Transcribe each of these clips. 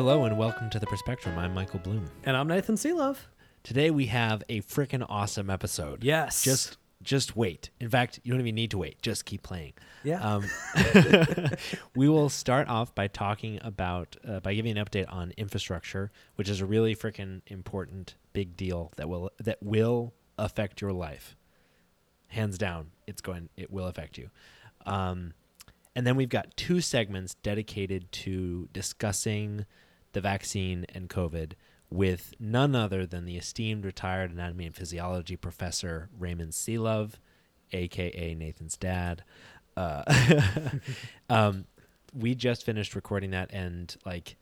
Hello and welcome to the Perspectrum. I'm Michael Bloom. And I'm Nathan Selove. Today we have a freaking awesome episode. Yes. Just just wait. In fact, you don't even need to wait. Just keep playing. Yeah. Um, we will start off by talking about uh, by giving an update on infrastructure, which is a really freaking important big deal that will that will affect your life. Hands down, it's going. It will affect you. Um, and then we've got two segments dedicated to discussing the vaccine and COVID with none other than the esteemed retired anatomy and physiology professor Raymond Selove, aka Nathan's dad. Uh, um, we just finished recording that, and like,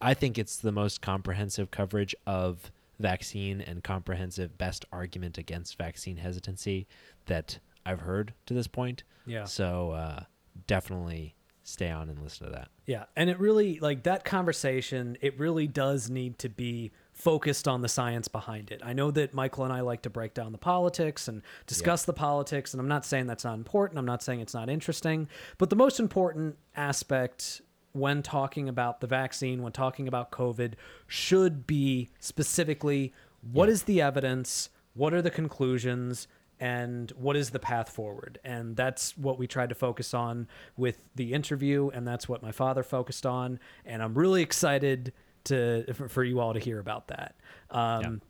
I think it's the most comprehensive coverage of vaccine and comprehensive best argument against vaccine hesitancy that I've heard to this point. Yeah. So uh, definitely stay on and listen to that. Yeah, and it really like that conversation. It really does need to be focused on the science behind it. I know that Michael and I like to break down the politics and discuss the politics, and I'm not saying that's not important. I'm not saying it's not interesting, but the most important aspect when talking about the vaccine, when talking about COVID, should be specifically what is the evidence, what are the conclusions, and what is the path forward and that's what we tried to focus on with the interview and that's what my father focused on and i'm really excited to for, you all to hear about that um,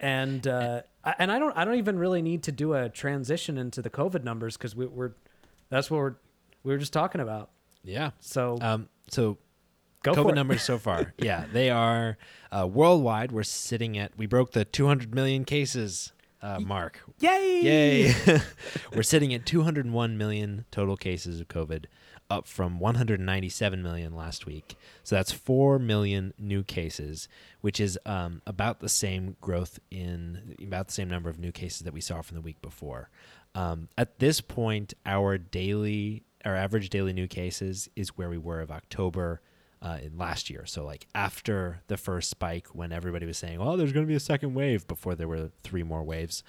and uh, and i don't i don't even really need to do a transition into the covid numbers because we, we're that's what we're we were just talking about Yeah. so Um, so go COVID numbers so far. Yeah, they are uh, worldwide. We're sitting at we broke the 200 million cases uh, mark. yay Yay! We're sitting at 201 million total cases of COVID, up from 197 million last week. So that's 4 million new cases, which is um, about the same growth in about the same number of new cases that we saw from the week before. Um, at this point, our daily, our average daily new cases is where we were of October uh, in last year. So like after the first spike, when everybody was saying, "Oh, there's going to be a second wave," before there were three more waves,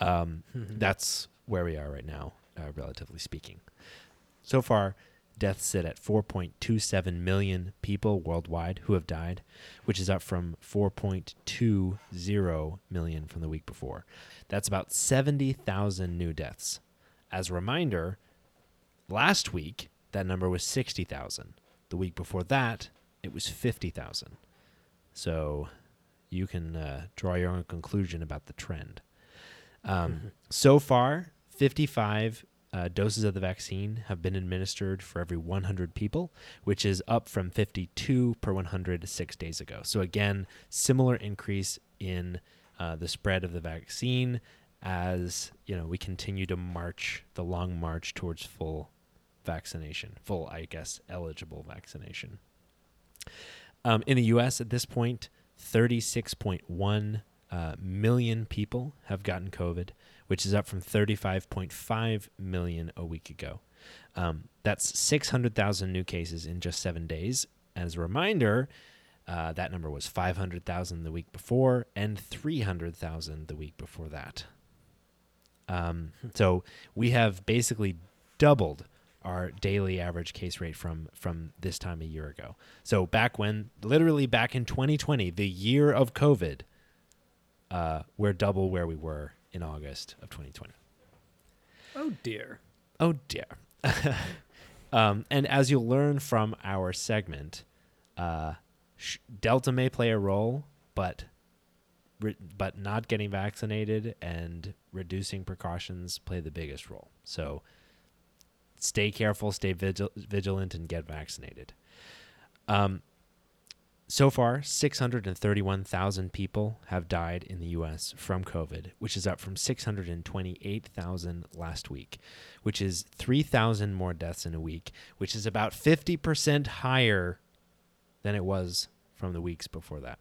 um, that's where we are right now, uh, relatively speaking. So far, deaths sit at 4.27 million people worldwide who have died, which is up from 4.20 million from the week before. That's about 70,000 new deaths. As a reminder, last week that number was 60,000. The week before that, it was 50,000. So you can uh, draw your own conclusion about the trend. Um, so far, 55 uh, doses of the vaccine have been administered for every 100 people, which is up from 52 per 100 six days ago. So, again, similar increase in uh, the spread of the vaccine as you know we continue to march the long march towards full vaccination, full, I guess, eligible vaccination. Um, in the U.S. at this point, 36.1 uh, million people have gotten COVID, which is up from 35.5 million a week ago. Um, that's 600,000 new cases in just seven days. As a reminder, uh, that number was 500,000 the week before and 300,000 the week before that. Um, so we have basically doubled our daily average case rate from from this time a year ago. So back when, literally back in 2020, the year of COVID, uh, we're double where we were in August of 2020. oh dear Oh dear. um, and as you'll learn from our segment, uh, sh- Delta may play a role, but re- but not getting vaccinated and reducing precautions play the biggest role. So stay careful, stay vigil- vigilant, and get vaccinated. Um, so far, 631,000 people have died in the U.S. from COVID, which is up from 628,000 last week, which is 3,000 more deaths in a week, which is about 50% higher than it was from the weeks before that.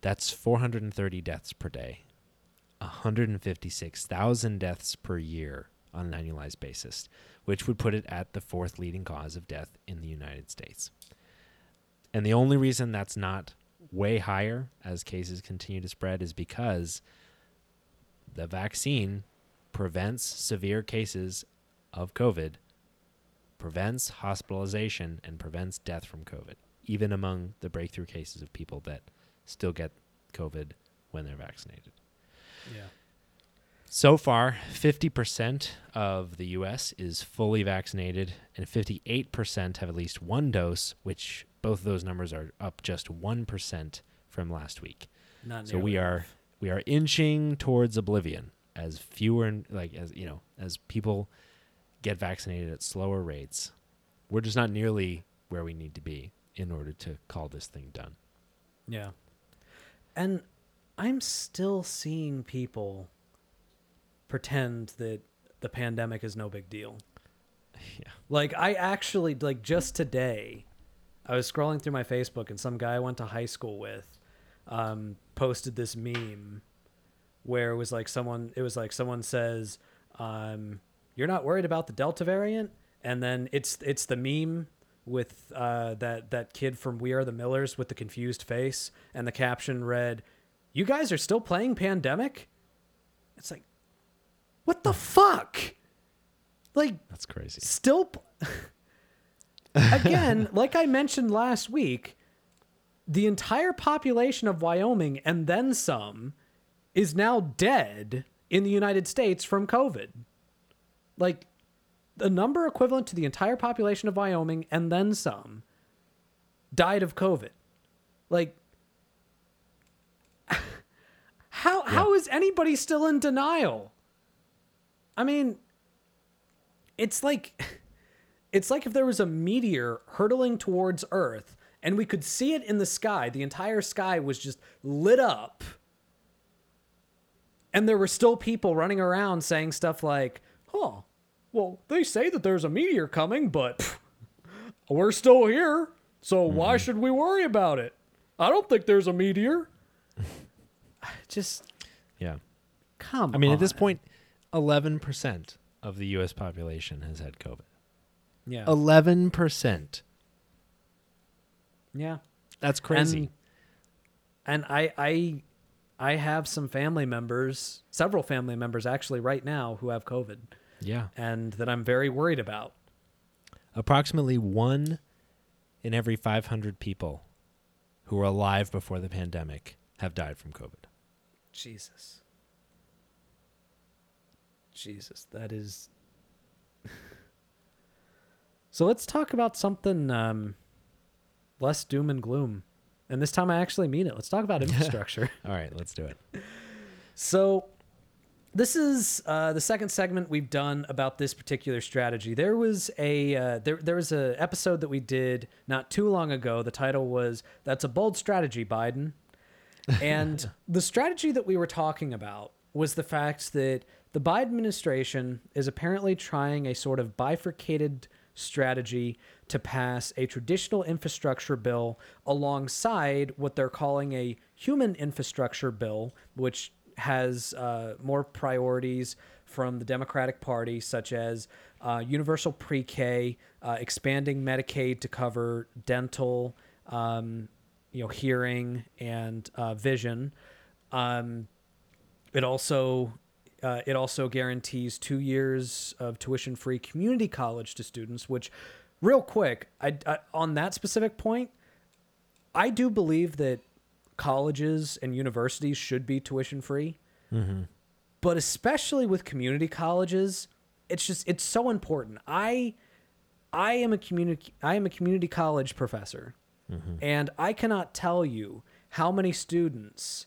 That's 430 deaths per day, 156,000 deaths per year on an annualized basis, which would put it at the fourth leading cause of death in the United States. And the only reason that's not way higher as cases continue to spread is because the vaccine prevents severe cases of COVID, prevents hospitalization, and prevents death from COVID, even among the breakthrough cases of people that still get COVID when they're vaccinated. Yeah. So far, 50% of the US is fully vaccinated, and 58% have at least one dose, which both of those numbers are up just 1% from last week. Not So we nearly are we are inching towards oblivion as fewer and like as you know as people get vaccinated at slower rates. We're just not nearly where we need to be in order to call this thing done. Yeah. And I'm still seeing people pretend that the pandemic is no big deal. Yeah. Like I actually like just today I was scrolling through my Facebook and some guy I went to high school with um posted this meme where it was like someone it was like someone says um you're not worried about the delta variant and then it's it's the meme with uh that that kid from We Are the Millers with the confused face and the caption read you guys are still playing pandemic it's like what the fuck? Like That's crazy. still p- again like i mentioned last week the entire population of wyoming and then some is now dead in the united states from covid. Like a number equivalent to the entire population of wyoming and then some died of covid. Like how how is anybody still in denial i mean it's like it's like if there was a meteor hurtling towards earth and we could see it in the sky the entire sky was just lit up. And there were still people running around saying stuff like huh well they say that there's a meteor coming but pff, we're still here so why mm-hmm. should we worry about it? I don't think there's a meteor. Just Yeah. come I mean, at this point, 11% of the US population has had COVID. yeah 11%. yeah That's crazy. And, and I I I have some family members, several family members actually right now who have COVID yeah. and that I'm very worried about. Approximately 1 in every 500 people who were alive before the pandemic have died from COVID. Jesus. Jesus, that is So let's talk about something um less doom and gloom. And this time I actually mean it. Let's talk about infrastructure. All right, let's do it. So, this is uh, the second segment we've done about this particular strategy. There was a uh, there there was a episode that we did not too long ago. The title was "That's a bold strategy, Biden," and the strategy that we were talking about was the fact that the Biden administration is apparently trying a sort of bifurcated strategy to pass a traditional infrastructure bill alongside what they're calling a human infrastructure bill, which has uh, more priorities from the Democratic Party, such as uh, universal pre K, uh, expanding Medicaid to cover dental, um, you know, hearing, and uh, vision. Um, it also uh, it also guarantees two years of tuition free community college to students. Which, real quick, I, I on that specific point, I do believe that colleges and universities should be tuition free. But especially with community colleges, it's just it's so important. I I am a community I am a community college professor. And I cannot tell you how many students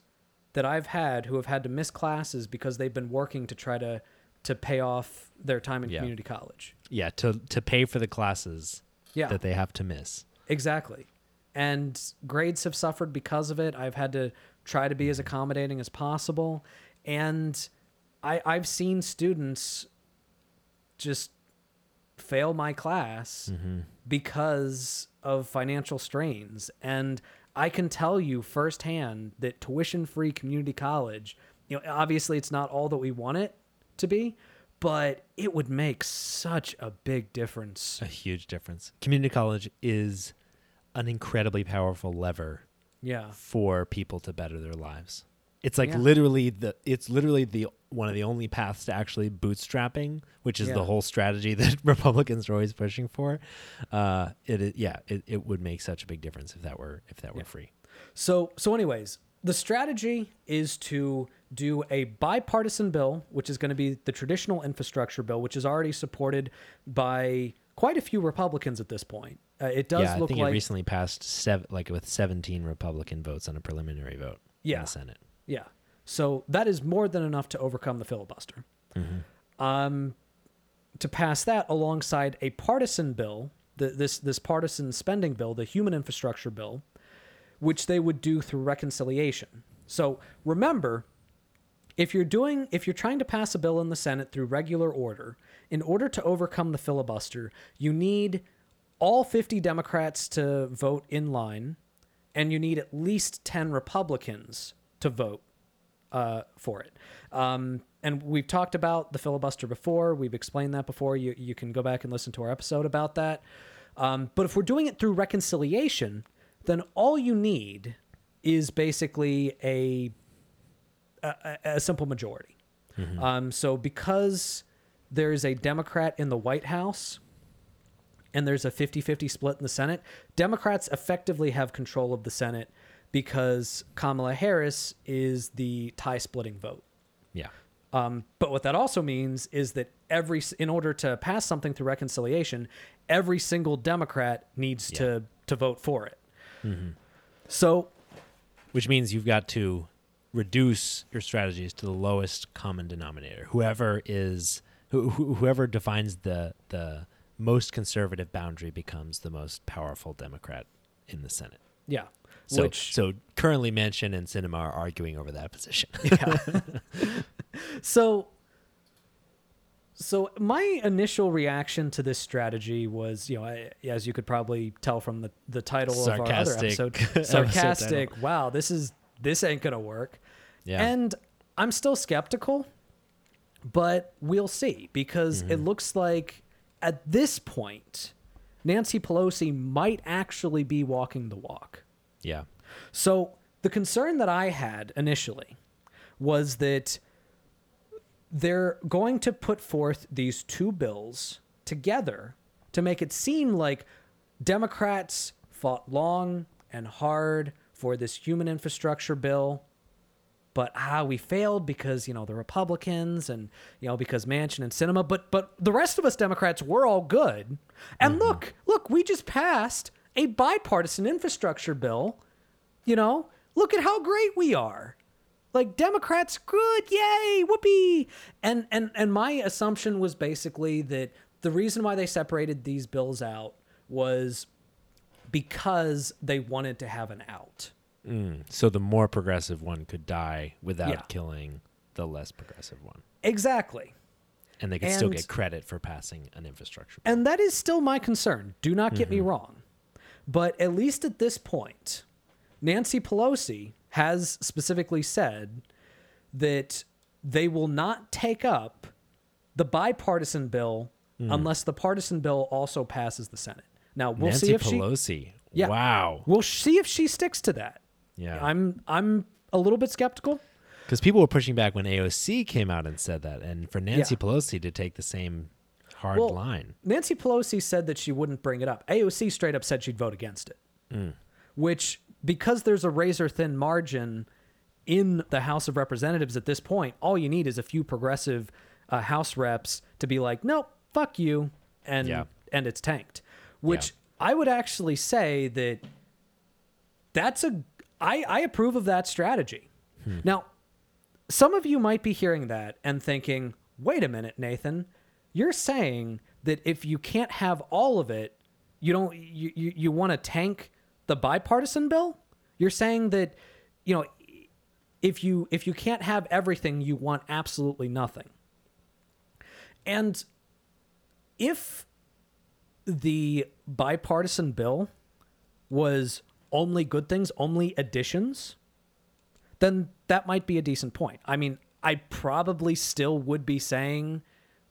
that I've had who have had to miss classes because they've been working to try to to pay off their time in Yeah. community college. Yeah, to to pay for the classes Yeah. that they have to miss. Exactly. And grades have suffered because of it. I've had to try to be as accommodating as possible. And I, I've seen students just fail my class mm-hmm. because of financial strains. And I can tell you firsthand that tuition free community college, you know, obviously it's not all that we want it to be, but it would make such a big difference. A huge difference. Community college is an incredibly powerful lever Yeah. for people to better their lives. It's like Yeah. literally the it's literally the one of the only paths to actually bootstrapping, which is Yeah. the whole strategy that Republicans are always pushing for. Uh, it is, yeah, it, it would make such a big difference if that were if that were free. So, so anyways, the strategy is to do a bipartisan bill, which is going to be the traditional infrastructure bill, which is already supported by quite a few Republicans at this point. Uh, it does yeah, I look think it recently passed seven, like with 17 Republican votes on a preliminary vote in Yeah. the Senate. Yeah. So that is more than enough to overcome the filibuster. Um, to pass that alongside a partisan bill, the, this this partisan spending bill, the human infrastructure bill, which they would do through reconciliation. So remember, if you're doing if you're trying to pass a bill in the Senate through regular order, in order to overcome the filibuster, you need all 50 Democrats to vote in line, and you need at least 10 Republicans to vote uh, for it. Um, and we've talked about the filibuster before. We've explained that before. You you can go back and listen to our episode about that. Um, but if we're doing it through reconciliation, then all you need is basically a a, a- simple majority. Um, so because there's a Democrat in the White House and there's a 50-50 split in the Senate, Democrats effectively have control of the Senate because Kamala Harris is the tie splitting vote. Yeah. Um, but what that also means is that every, in order to pass something through reconciliation, every single Democrat needs to to vote for it. So which means you've got to reduce your strategies to the lowest common denominator. Whoever is who- whoever defines the the most conservative boundary becomes the most powerful Democrat in the Senate. yeah, So which so currently Manchin and Sinema are arguing over that position. so so my initial reaction to this strategy was, you know, I, as you could probably tell from the the title of our other Sarcastic episode, sarcastic. wow, this is this ain't gonna work. yeah. And I'm still skeptical, but we'll see because it Mm-hmm. looks like at this point, Nancy Pelosi might actually be walking the walk. Yeah. So the concern that I had initially was that they're going to put forth these two bills together to make it seem like Democrats fought long and hard for this human infrastructure bill. But ah, we failed because you know the Republicans and you know because Manchin and Sinema. But but the rest of us Democrats were all good. And look, look, we just passed a bipartisan infrastructure bill you know, look at how great we are. Like Democrats, good, yay, whoopee. And and and my assumption was basically that the reason why they separated these bills out was because they wanted to have an out. Mm. So the more progressive one could die without Yeah. killing the less progressive one. Exactly. And they could still get credit for passing an infrastructure bill. And that is still my concern. Do not get me wrong. But at least at this point, Nancy Pelosi has specifically said that they will not take up the bipartisan bill hmm. unless the partisan bill also passes the Senate. Now we'll Nancy see if she Pelosi. Yeah. Wow. we'll see if she sticks to that. Yeah. I'm I'm a little bit skeptical. Because people were pushing back when AOC came out and said that, and for Nancy Yeah. Pelosi to take the same hard Well, line. Nancy Pelosi said that she wouldn't bring it up. AOC straight up said she'd vote against it. Which, because there's a razor thin margin in the House of Representatives at this point, all you need is a few progressive uh, House reps to be like, nope, fuck you, and Yeah. and it's tanked. Which I would actually say that that's a I, I approve of that strategy. Now, some of you might be hearing that and thinking, wait a minute, Nathan, you're saying that if you can't have all of it, you don't you, you, you want to tank the bipartisan bill? You're saying that, you know, if you if you can't have everything, you want absolutely nothing. And if the bipartisan bill was only good things, only additions, then that might be a decent point. I mean, I probably still would be saying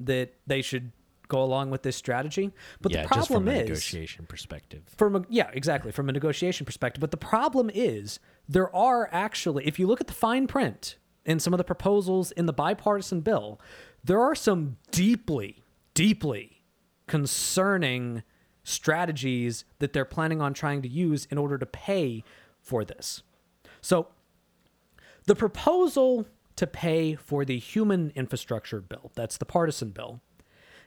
that they should go along with this strategy. But yeah, the just from problem a is negotiation perspective. from a yeah exactly from a negotiation perspective but the problem is there are actually if you look at the fine print in some of the proposals in the bipartisan bill there are some deeply deeply concerning strategies that they're planning on trying to use in order to pay for this so the proposal to pay for the human infrastructure bill that's the partisan bill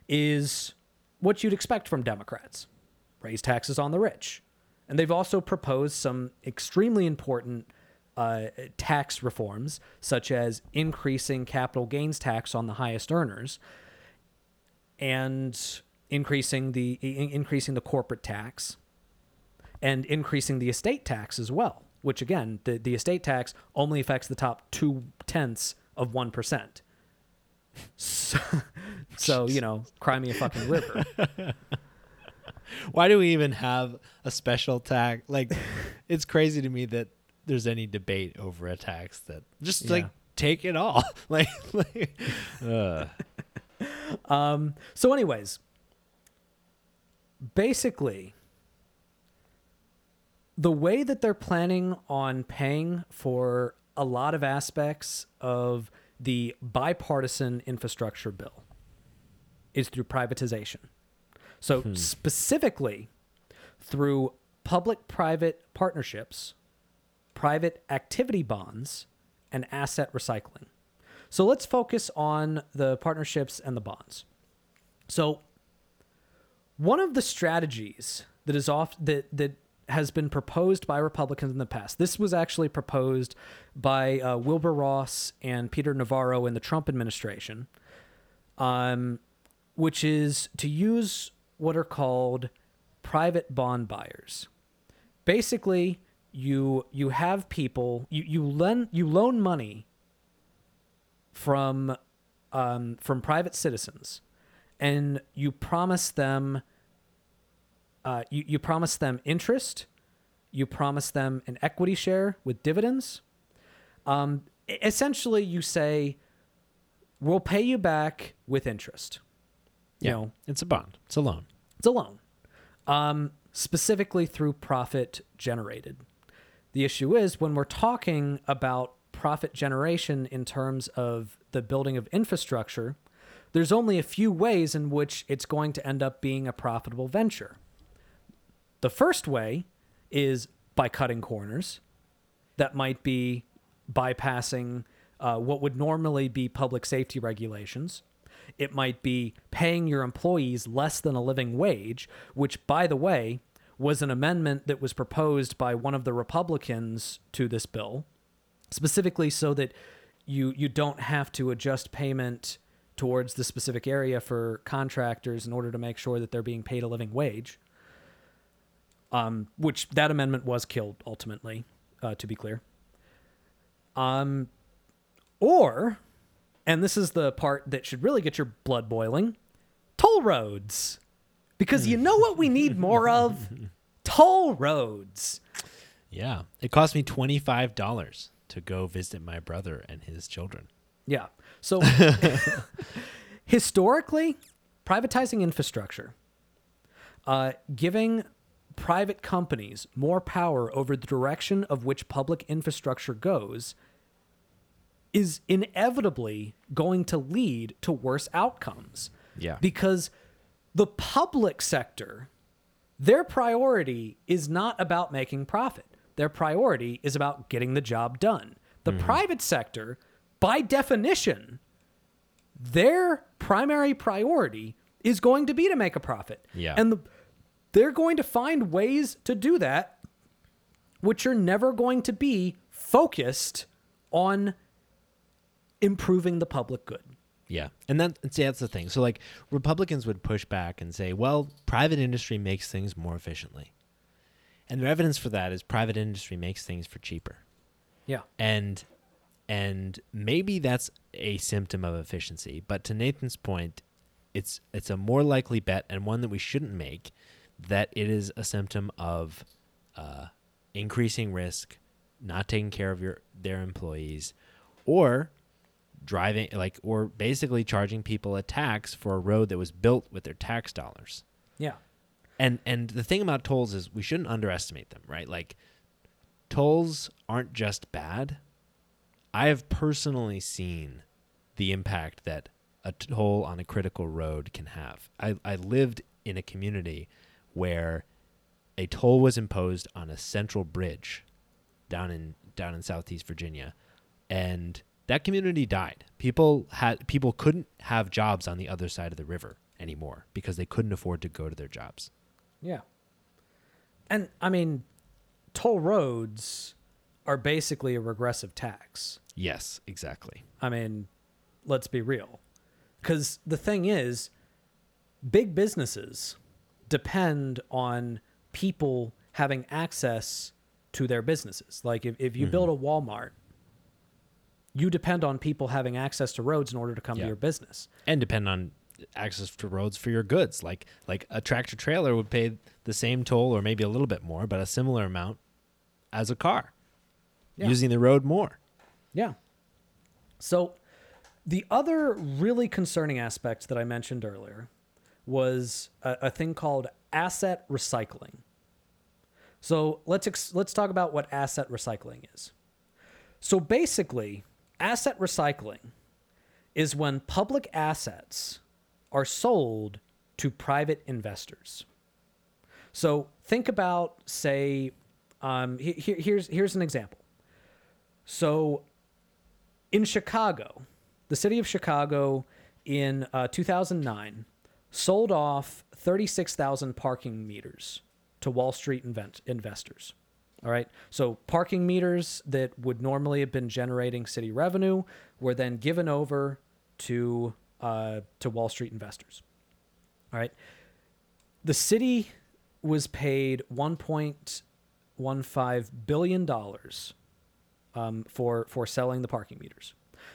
is what you'd expect from democrats raise taxes on the rich. And they've also proposed some extremely important uh, tax reforms, such as increasing capital gains tax on the highest earners and increasing the in- increasing the corporate tax and increasing the estate tax as well. Which again, the, the estate tax only affects the top two tenths of one percent. So, so you know, cry me a fucking river. Why do we even have a special tax? Like, it's crazy to me that there's any debate over a tax that just like take it all. like, like uh, Um, so, anyways, basically, the way that they're planning on paying for a lot of aspects of the bipartisan infrastructure bill is through privatization. So, hmm. specifically through public private partnerships, private activity bonds, and asset recycling. So let's focus on the partnerships and the bonds. So one of the strategies that is off that that has been proposed by Republicans in the past. This was actually proposed by uh, Wilbur Ross and Peter Navarro in the Trump administration, um, which is to use what are called private bond buyers. Basically, you you have people you you lend you loan money from um, from private citizens, and you promise them uh, you you promise them interest, you promise them an equity share with dividends. Um, essentially, you say, "We'll pay you back with interest." You yeah, know, it's a bond. It's a loan. it's a loan, um, specifically through profit generated. The issue is when we're talking about profit generation in terms of the building of infrastructure, there's only a few ways in which it's going to end up being a profitable venture. The first way is by cutting corners. That might be bypassing uh, what would normally be public safety regulations. It might be paying your employees less than a living wage, which, by the way, was an amendment that was proposed by one of the Republicans to this bill, specifically so that you you don't have to adjust payment towards the specific area for contractors in order to make sure that they're being paid a living wage. Um, which that amendment was killed ultimately, uh, to be clear. Um, or, and this is the part that should really get your blood boiling, toll roads, because you know what we need more of, toll roads. Yeah, it cost me twenty five dollars to go visit my brother and his children. Yeah. So historically, privatizing infrastructure, uh, giving private companies more power over the direction of which public infrastructure goes, is inevitably going to lead to worse outcomes. Yeah. Because the public sector, their priority is not about making profit. Their priority is about getting the job done. The mm-hmm. private sector, by definition, their primary priority is going to be to make a profit. Yeah. And the, they're going to find ways to do that, which are never going to be focused on improving the public good. Yeah, and that see that's the thing. So like Republicans would push back and say, "Well, private industry makes things more efficiently," and their evidence for that is private industry makes things for cheaper. Yeah. and and maybe that's a symptom of efficiency but to nathan's point it's it's a more likely bet and one that we shouldn't make that it is a symptom of uh, increasing risk, not taking care of your their employees, or driving like or basically charging people a tax for a road that was built with their tax dollars. Yeah. And and the thing about tolls is we shouldn't underestimate them, right? Like tolls aren't just bad. I have personally seen the impact that a toll on a critical road can have. I, I lived in a community where a toll was imposed on a central bridge down in down in southeast Virginia and that community died. People had people couldn't have jobs on the other side of the river anymore because they couldn't afford to go to their jobs. Yeah. And I mean, toll roads are basically a regressive tax. Yes, exactly. I mean, let's be real. Because the thing is, big businesses depend on people having access to their businesses. Like if, if you build mm-hmm. a Walmart, you depend on people having access to roads in order to come Yeah. to your business. And depend on access to roads for your goods. Like like a tractor trailer would pay the same toll or maybe a little bit more, but a similar amount as a car. Yeah. Using the road more. Yeah. So the other really concerning aspect that I mentioned earlier was a, a thing called asset recycling. So let's ex- let's talk about what asset recycling is. So basically, asset recycling is when public assets are sold to private investors. So think about, say, um, he- he- here's here's an example. So in Chicago, the city of Chicago in uh, 2009 sold off 36,000 parking meters to Wall Street invent- investors. All right. So parking meters that would normally have been generating city revenue were then given over to uh, to Wall Street investors. All right. The city was paid 1.15 billion dollars um, for for selling the parking meters,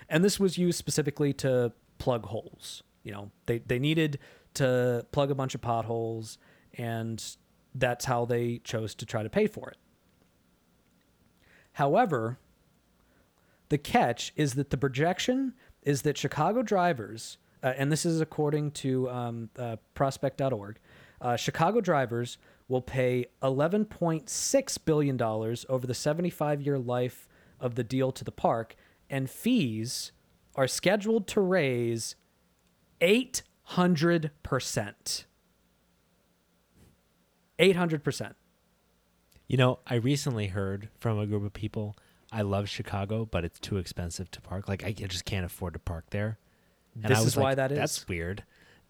and this was used specifically to plug holes. You know, they they needed to plug a bunch of potholes, and that's how they chose to try to pay for it. However, the catch is that the projection is that Chicago drivers, uh, and this is according to um, uh, prospect.org, uh, Chicago drivers will pay $11.6 billion over the 75 year life of the deal to the park, and fees are scheduled to raise 800%. 800%. You know, I recently heard from a group of people, I love Chicago, but it's too expensive to park. Like I just can't afford to park there. And This I was is why like, that is? That's weird.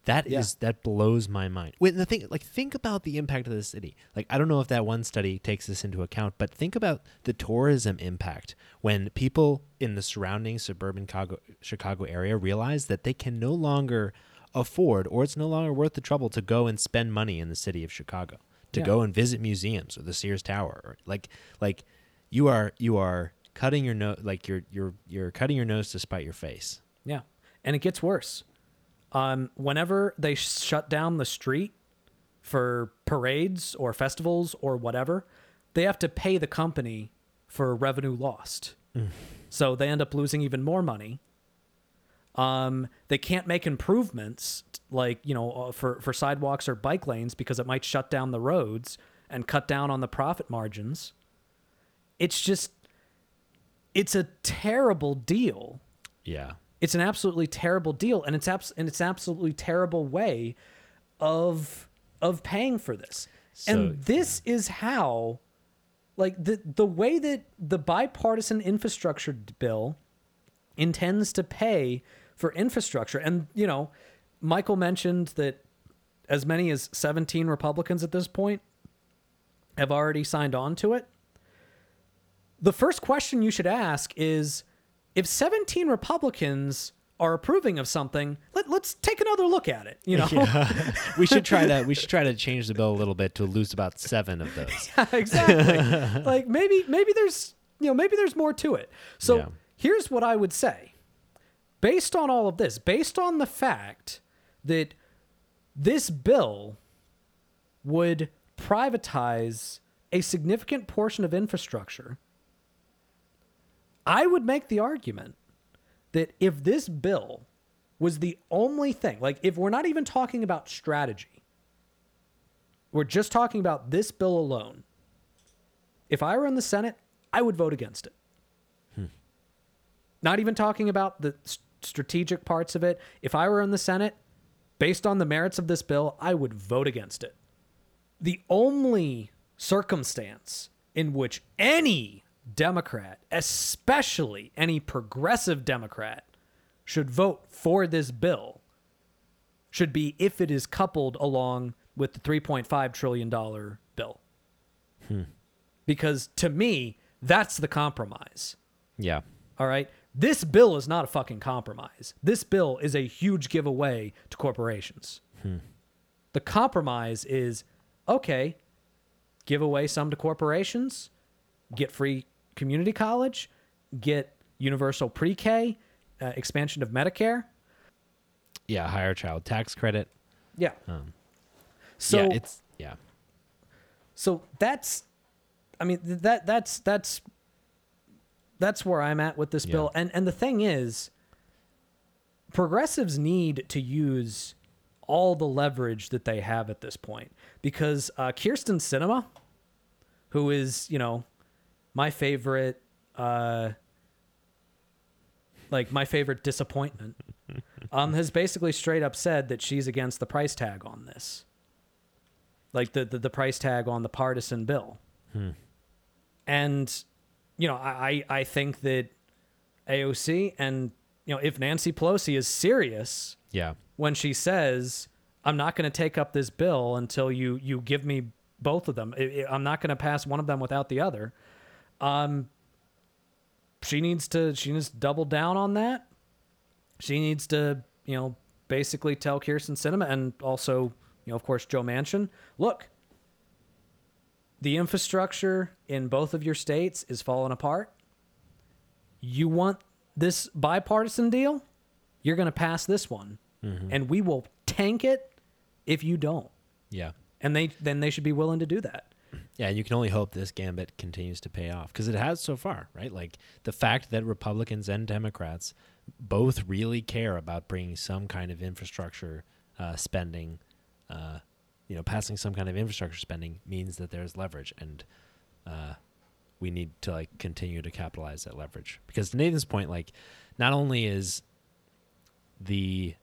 That is Yeah. that blows my mind. Wait, the thing, like, think about the impact of the city. Like, I don't know if that one study takes this into account, but think about the tourism impact when people in the surrounding suburban Chicago, Chicago area realize that they can no longer afford, or it's no longer worth the trouble to go and spend money in the city of Chicago to Yeah. go and visit museums or the Sears Tower. Or like, like you are you are cutting your nose, like you're you're you're cutting your nose to spite your face. Yeah. And it gets worse. Um, whenever they shut down the street for parades or festivals or whatever, they have to pay the company for revenue lost. So they end up losing even more money. Um, they can't make improvements like you know uh, for for sidewalks or bike lanes because it might shut down the roads and cut down on the profit margins. It's just it's a terrible deal Yeah. it's an absolutely terrible deal and it's abs- and it's absolutely terrible way of of paying for this So- and this is how like the the way that the bipartisan infrastructure bill intends to pay for infrastructure and you know michael mentioned that as many as 17 republicans at this point have already signed on to it the first question you should ask is if 17 Republicans are approving of something, let, let's take another look at it. You know, we should try to we should try to change the bill a little bit to lose about seven of those. yeah, exactly. like maybe maybe there's you know maybe there's more to it. So Yeah. here's what I would say, based on all of this, based on the fact that this bill would privatize a significant portion of infrastructure. I would make the argument that if this bill was the only thing, like if we're not even talking about strategy, we're just talking about this bill alone. If I were in the Senate, I would vote against it. Hmm. Not even talking about the strategic parts of it. If I were in the Senate, based on the merits of this bill, I would vote against it. The only circumstance in which any Democrat, especially any progressive Democrat, should vote for this bill should be if it is coupled along with the $3.5 trillion bill. Hmm. Because to me, that's the compromise. Yeah. All right. This bill is not a fucking compromise. This bill is a huge giveaway to corporations. The compromise is okay, give away some to corporations, get free community college, get universal pre K, uh, expansion of Medicare. Yeah. Higher child tax credit. Yeah. Um, so yeah. It's yeah. so that's i mean that that's that's that's where i'm at with this Yeah. bill and and the thing is progressives need to use all the leverage that they have at this point because uh, kyrsten sinema who is you know my favorite uh like my favorite disappointment um has basically straight up said that she's against the price tag on this like the, the the price tag on the partisan bill. And you know, I I think that AOC and you know, if Nancy Pelosi is serious Yeah. when she says, "I'm not going to take up this bill until you you give me both of them. I'm not going to pass one of them without the other." Um she needs to she needs to double down on that. She needs to, you know, basically tell Kyrsten Sinema and also, you know, of course Joe Manchin, look, the infrastructure in both of your states is falling apart. You want this bipartisan deal? You're going to pass this one, and we will tank it if you don't. Yeah. And they then they should be willing to do that. Yeah, and you can only hope this gambit continues to pay off because it has so far, right? Like the fact that Republicans and Democrats both really care about bringing some kind of infrastructure uh, spending, uh, you know, passing some kind of infrastructure spending means that there's leverage, and uh, we need to like continue to capitalize that leverage. Because to Nathan's point, like, not only is the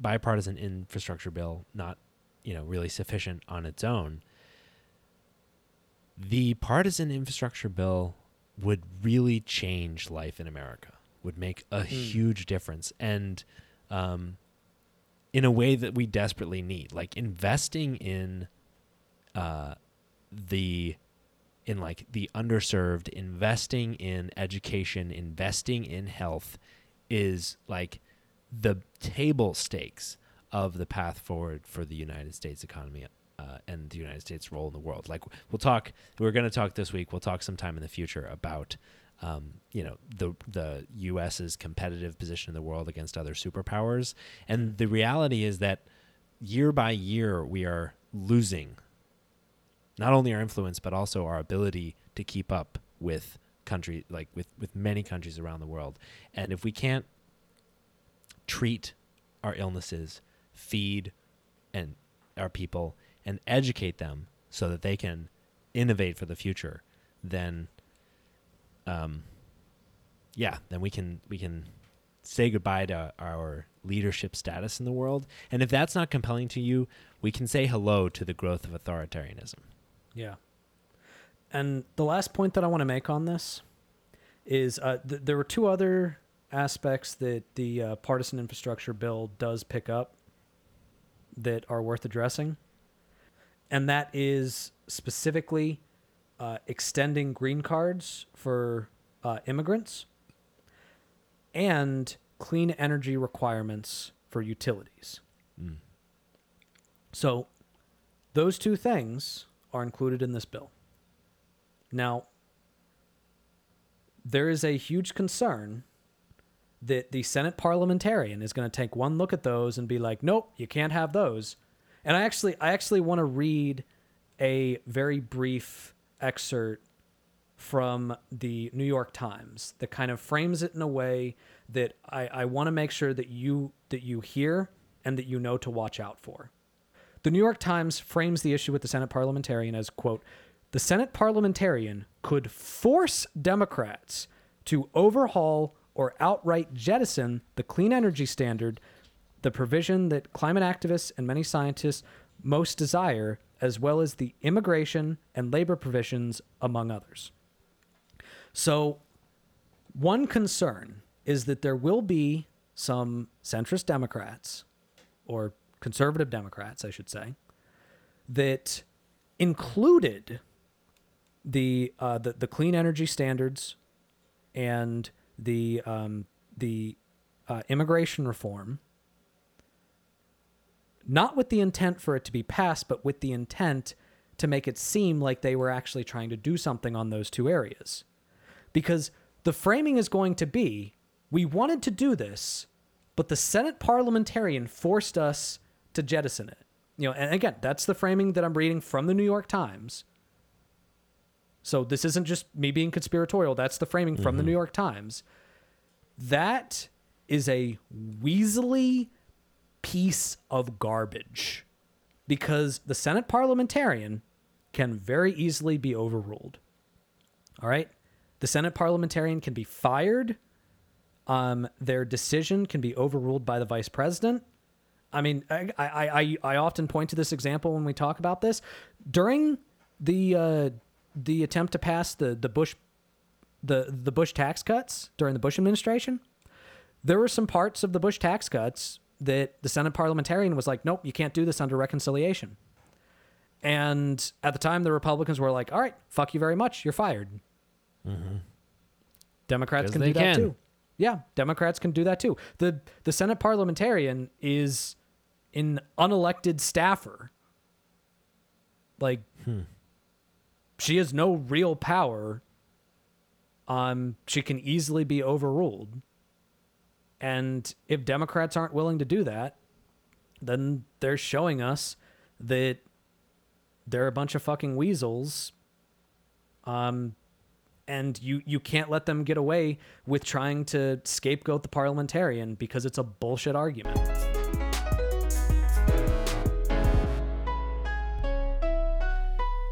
bipartisan infrastructure bill not, you know, really sufficient on its own the partisan infrastructure bill would really change life in America, would make a huge difference, and um, in a way that we desperately need. Like investing in uh, the in like the underserved, investing in education, investing in health is like the table stakes of the path forward for the United States economy uh, and the United States role in the world. Like we'll talk, we're going to talk this week. We'll talk sometime in the future about, um, you know, the the U.S.'s competitive position in the world against other superpowers. And the reality is that year by year we are losing not only our influence but also our ability to keep up with country like with with many countries around the world. And if we can't treat our illnesses, feed and our people and educate them so that they can innovate for the future, then um yeah, then we can we can say goodbye to our leadership status in the world. And if that's not compelling to you, we can say hello to the growth of authoritarianism. Yeah. And the last point that I want to make on this is uh, th- there were two other aspects that the uh, partisan infrastructure bill does pick up that are worth addressing. And that is specifically uh, extending green cards for uh, immigrants and clean energy requirements for utilities. So, those two things are included in this bill. Now, there is a huge concern that the Senate parliamentarian is going to take one look at those and be like, nope, you can't have those. And I actually I actually want to read a very brief excerpt from the New York Times that kind of frames it in a way that I, I want to make sure that you that you hear and that you know to watch out for. The New York Times frames the issue with the Senate parliamentarian as quote, the Senate parliamentarian could force Democrats to overhaul or outright jettison the clean energy standard, the provision that climate activists and many scientists most desire, as well as the immigration and labor provisions, among others. So, one concern is that there will be some centrist Democrats, or conservative Democrats, I should say, that included the uh, the, the clean energy standards and the um, the uh, immigration reform, not with the intent for it to be passed, but with the intent to make it seem like they were actually trying to do something on those two areas. Because the framing is going to be we wanted to do this, but the Senate parliamentarian forced us to jettison it. You know, and again, that's the framing that I'm reading from the New York Times. So this isn't just me being conspiratorial. That's the framing from the mm-hmm. New York Times. That is a weaselly piece of garbage because the Senate parliamentarian can very easily be overruled. All right? The Senate parliamentarian can be fired. Um, their decision can be overruled by the vice president. I mean, I, I, I, I often point to this example when we talk about this. During the uh, the attempt to pass the the Bush the the Bush tax cuts during the Bush administration, there were some parts of the Bush tax cuts that the Senate parliamentarian was like, "Nope, you can't do this under reconciliation." And at the time, the Republicans were like, "All right, fuck you very much, you're fired." Democrats can do that can. too. Yeah, Democrats can do that too. the The Senate parliamentarian is an unelected staffer. Like, she has no real power. Um, she can easily be overruled. And if Democrats aren't willing to do that, then they're showing us that they're a bunch of fucking weasels. Um, and you you can't let them get away with trying to scapegoat the parliamentarian because it's a bullshit argument.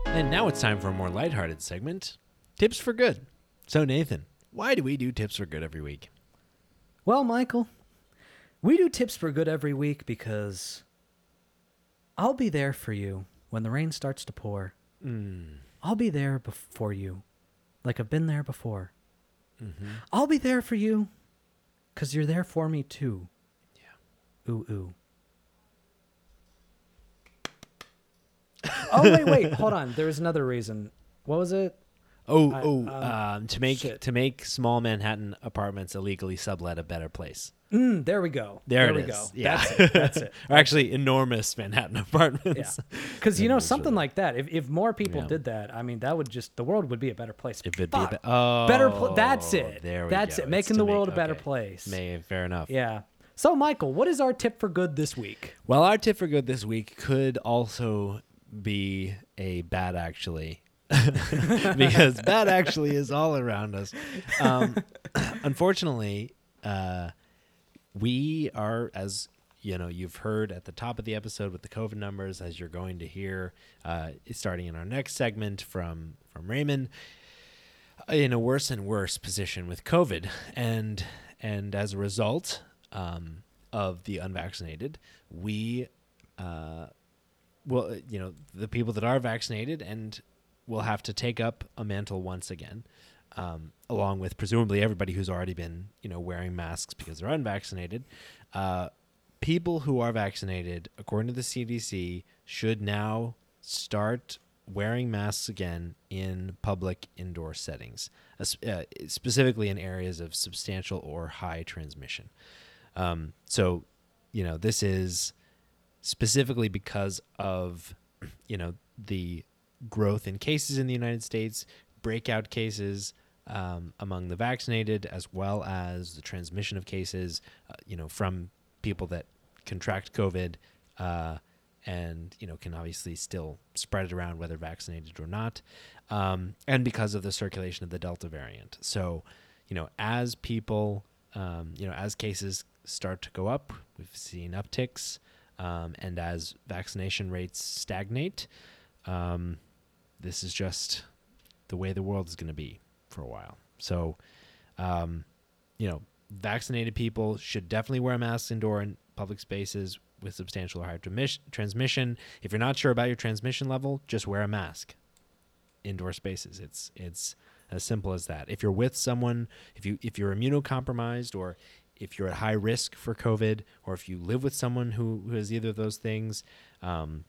And now it's time for a more lighthearted segment Tips for Good. So, Nathan, why do we do Tips for Good every week? Well, Michael, we do tips for good every week because I'll be there for you when the rain starts to pour. Mm. I'll be there before you, like I've been there before. I'll be there for you because you're there for me too. Yeah. Ooh, ooh. oh, wait, wait. Hold on. There was another reason. What was it? Oh, I- oh, um, um, to make shit. to make small Manhattan apartments illegally sublet a better place. Mm, there we go. There, we it is. go. Yeah, That's it. That's it. or actually, enormous Manhattan apartments. Yeah. Because, you know, something like that, if, if more people Yeah. did that, I mean, that would just, the world would be a better place. If it'd be a be- oh, better pl- that's it. There we That's go. it. Making the make- world a better okay. place. May fair enough. Yeah. So, Michael, what is our tip for good this week? Well, our tip for good this week could also be a bad actually. because bad actually is all around us. Um, unfortunately, uh, we are, as you know, you've heard at the top of the episode with the COVID numbers, as you're going to hear, uh, starting in our next segment from from Raymond, in a worse and worse position with COVID, and and as a result um, of the unvaccinated, we, uh, well, uh, you know, the people that are vaccinated and will have to take up a mantle once again, um, along with presumably everybody who's already been, you know, wearing masks because they're unvaccinated. Uh, people who are vaccinated, according to the CDC, should now start wearing masks again in public indoor settings, uh, specifically in areas of substantial or high transmission. Um, so, you know, this is specifically because of, you know, the growth in cases in the United States, breakout cases um, among the vaccinated, as well as the transmission of cases, uh, you know, from people that contract COVID uh, and you know can obviously still spread it around whether vaccinated or not, um, and because of the circulation of the Delta variant. So, you know, as people, um, you know, as cases start to go up, we've seen upticks, um, and as vaccination rates stagnate, um, this is just the way the world is going to be for a while. So, um, you know, vaccinated people should definitely wear masks indoor in public spaces with substantial or high transmission. If you're not sure about your transmission level, just wear a mask. Indoor spaces. It's it's as simple as that. If you're with someone, if you if you're immunocompromised or if you're at high risk for COVID, or if you live with someone who, who has either of those things, um,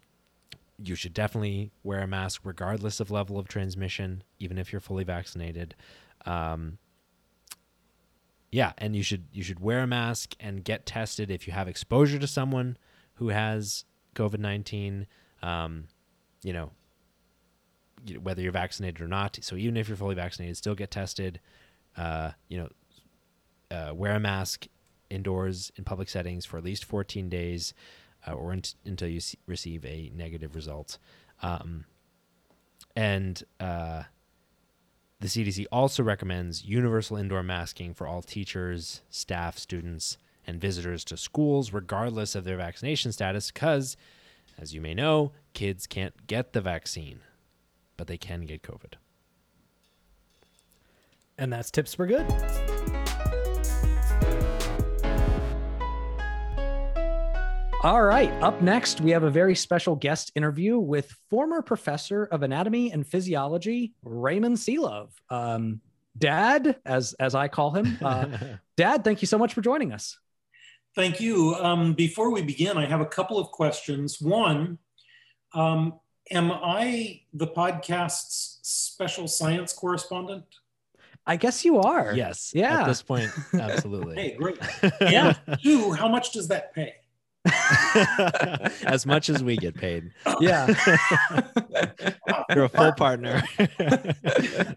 you should definitely wear a mask regardless of level of transmission, even if you're fully vaccinated. Um, yeah, and you should you should wear a mask and get tested if you have exposure to someone who has COVID nineteen. Um, you know, whether you're vaccinated or not. So even if you're fully vaccinated, still get tested. Uh, you know, uh, wear a mask indoors in public settings for at least 14 days uh, or in- until you see- receive a negative result. Um, and uh, the CDC also recommends universal indoor masking for all teachers, staff, students, and visitors to schools, regardless of their vaccination status, because, as you may know, kids can't get the vaccine, but they can get COVID. And that's tips for good. All right. Up next, we have a very special guest interview with former professor of anatomy and physiology, Raymond Selove. Um, Dad, as as I call him. Uh, Dad, thank you so much for joining us. Thank you. Um, before we begin, I have a couple of questions. One, um, am I the podcast's special science correspondent? I guess you are. Yes. Yeah. At this point, absolutely. hey, great. Yeah. Two, how much does that pay? as much as we get paid. Yeah. You're a full partner.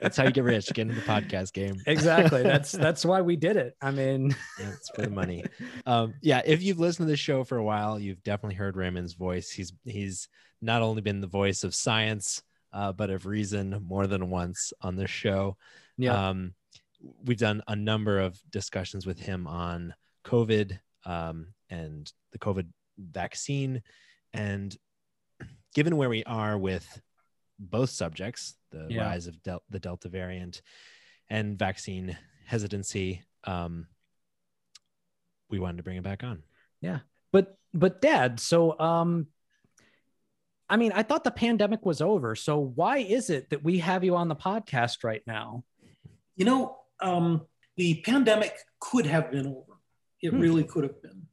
that's how you get rich, get into the podcast game. Exactly. That's that's why we did it. I mean, it's for the money. Um, yeah, if you've listened to the show for a while, you've definitely heard Raymond's voice. He's he's not only been the voice of science, uh, but of reason more than once on this show. Yeah. Um, we've done a number of discussions with him on COVID um, and the COVID vaccine. And given where we are with both subjects, the yeah. rise of del- the Delta variant and vaccine hesitancy, um, we wanted to bring it back on. Yeah. But, but dad, so, um, I mean, I thought the pandemic was over. So why is it that we have you on the podcast right now? You know, um, the pandemic could have been over. It hmm. really could have been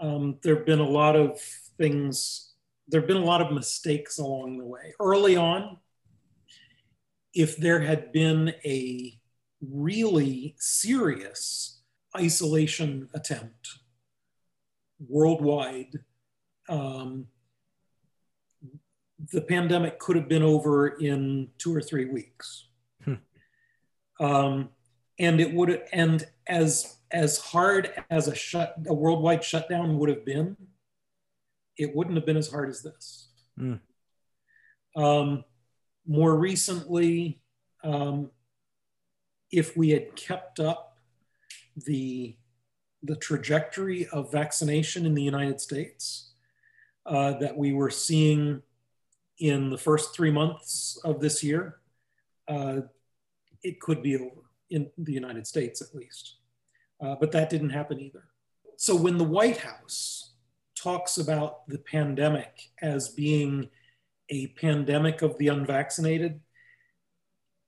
um, there have been a lot of things, there have been a lot of mistakes along the way. Early on, if there had been a really serious isolation attempt worldwide, um, the pandemic could have been over in two or three weeks. Hmm. Um, and it would, and as as hard as a shut a worldwide shutdown would have been, it wouldn't have been as hard as this. Mm. Um, more recently, um, if we had kept up the the trajectory of vaccination in the United States uh, that we were seeing in the first three months of this year, uh, it could be over in the United States at least. Uh, but that didn't happen either. So when the White House talks about the pandemic as being a pandemic of the unvaccinated,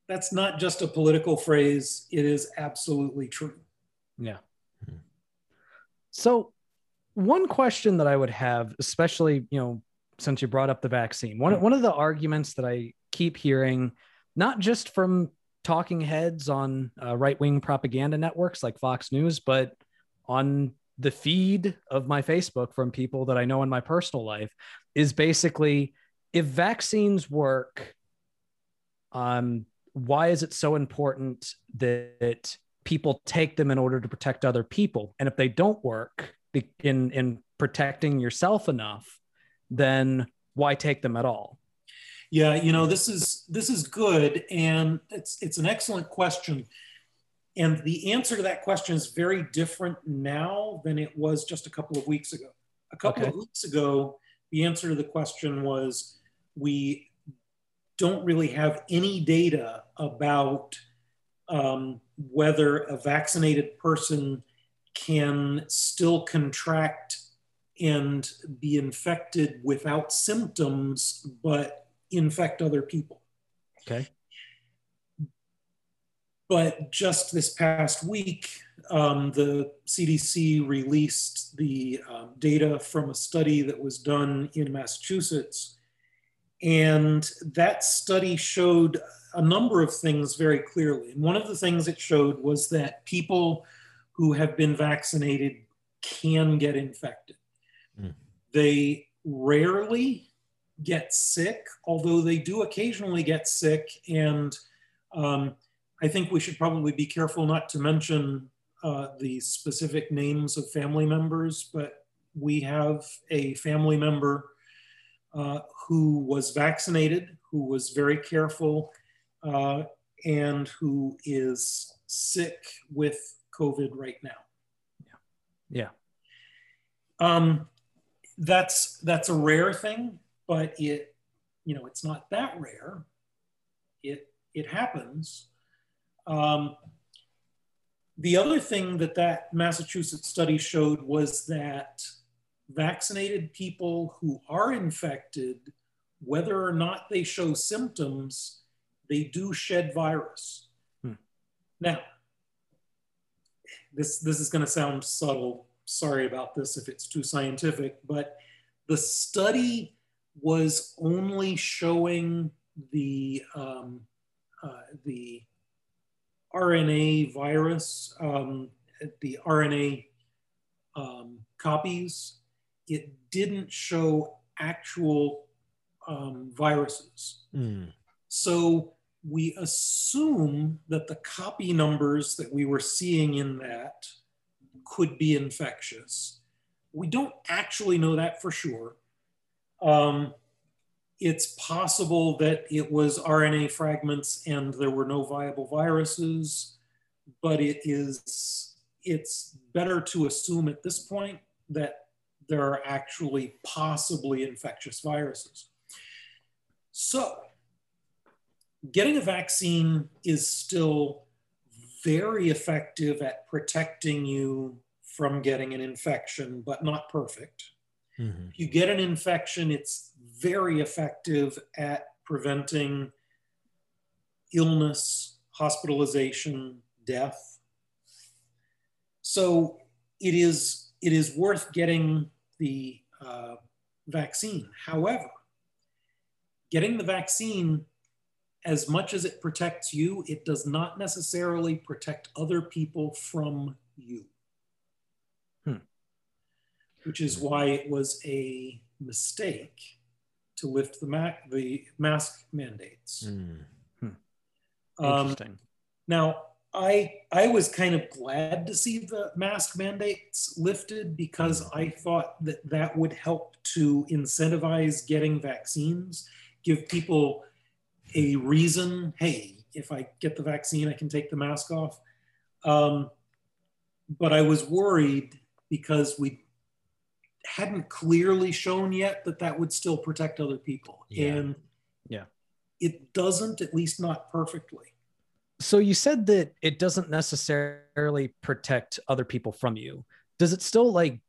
that's not just a political phrase, it is absolutely true. Yeah. So, one question that I would have, especially, you know, since you brought up the vaccine, one, one of the arguments that I keep hearing, not just from talking heads on uh, right wing propaganda networks like Fox News, but on the feed of my Facebook from people that I know in my personal life is basically if vaccines work, um, why is it so important that people take them in order to protect other people? And if they don't work in in protecting yourself enough, then why take them at all? Yeah, you know, this is this is good and it's it's an excellent question. And the answer to that question is very different now than it was just a couple of weeks ago. A couple okay. of weeks ago, the answer to the question was we don't really have any data about um, whether a vaccinated person can still contract and be infected without symptoms, but infect other people. Okay. But just this past week, um, the CDC released the um, data from a study that was done in Massachusetts. And that study showed a number of things very clearly. And one of the things it showed was that people who have been vaccinated can get infected. Mm. They rarely get sick, although they do occasionally get sick. And um, I think we should probably be careful not to mention uh, the specific names of family members, but we have a family member uh, who was vaccinated, who was very careful, uh, and who is sick with COVID right now. Yeah. Yeah. Um, that's that's a rare thing, but it, you know, it's not that rare. It it happens. Um, the other thing that that Massachusetts study showed was that vaccinated people who are infected, whether or not they show symptoms, they do shed virus. Hmm. Now, this, this is going to sound subtle. Sorry about this if it's too scientific, but the study was only showing the, um, uh, the RNA virus, um, the RNA um, copies. It didn't show actual um, viruses. Mm. So we assume that the copy numbers that we were seeing in that could be infectious. We don't actually know that for sure. Um, it's possible that it was RNA fragments and there were no viable viruses, but it is it's better to assume at this point that there are actually possibly infectious viruses. So getting a vaccine is still very effective at protecting you from getting an infection, but not perfect. Mm-hmm. You get an infection, it's very effective at preventing illness, hospitalization, death. So it is, it is worth getting the uh, vaccine. However, getting the vaccine as much as it protects you, it does not necessarily protect other people from you. Which is why it was a mistake to lift the, ma- the mask mandates. Hmm. Hmm. Um, Interesting. Um, now, I I was kind of glad to see the mask mandates lifted because hmm. I thought that that would help to incentivize getting vaccines, give people a reason, hey, if I get the vaccine, I can take the mask off. Um, but I was worried because we hadn't clearly shown yet that that would still protect other people. Yeah. And yeah, it doesn't, at least not perfectly. So you said that it doesn't necessarily protect other people from you. Does it still like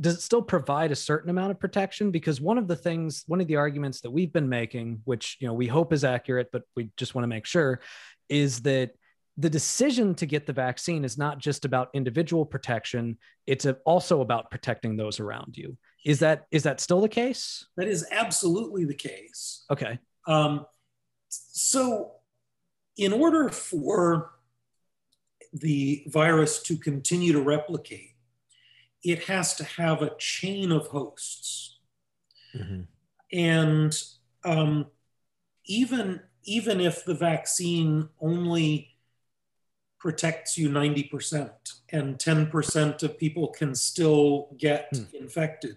does it still provide a certain amount of protection because one of the things one of the arguments that we've been making which you know we hope is accurate but we just want to make sure is that the decision to get the vaccine is not just about individual protection it's also about protecting those around you is that is that still the case that is absolutely the case okay um, so in order for the virus to continue to replicate it has to have a chain of hosts. Mm-hmm. And um, even, even if the vaccine only protects you 90% and 10% of people can still get mm. infected,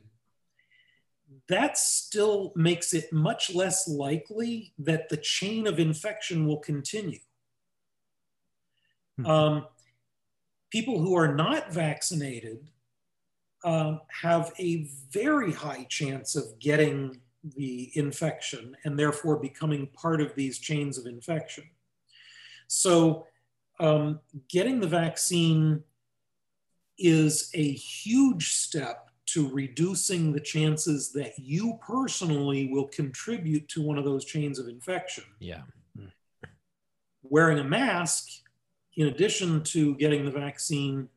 that still makes it much less likely that the chain of infection will continue. Hmm. Um, people who are not vaccinated um, have a very high chance of getting the infection and therefore becoming part of these chains of infection. So, um, getting the vaccine is a huge step to reducing the chances that you personally will contribute to one of those chains of infection. Yeah. Wearing a mask, in addition to getting the vaccine,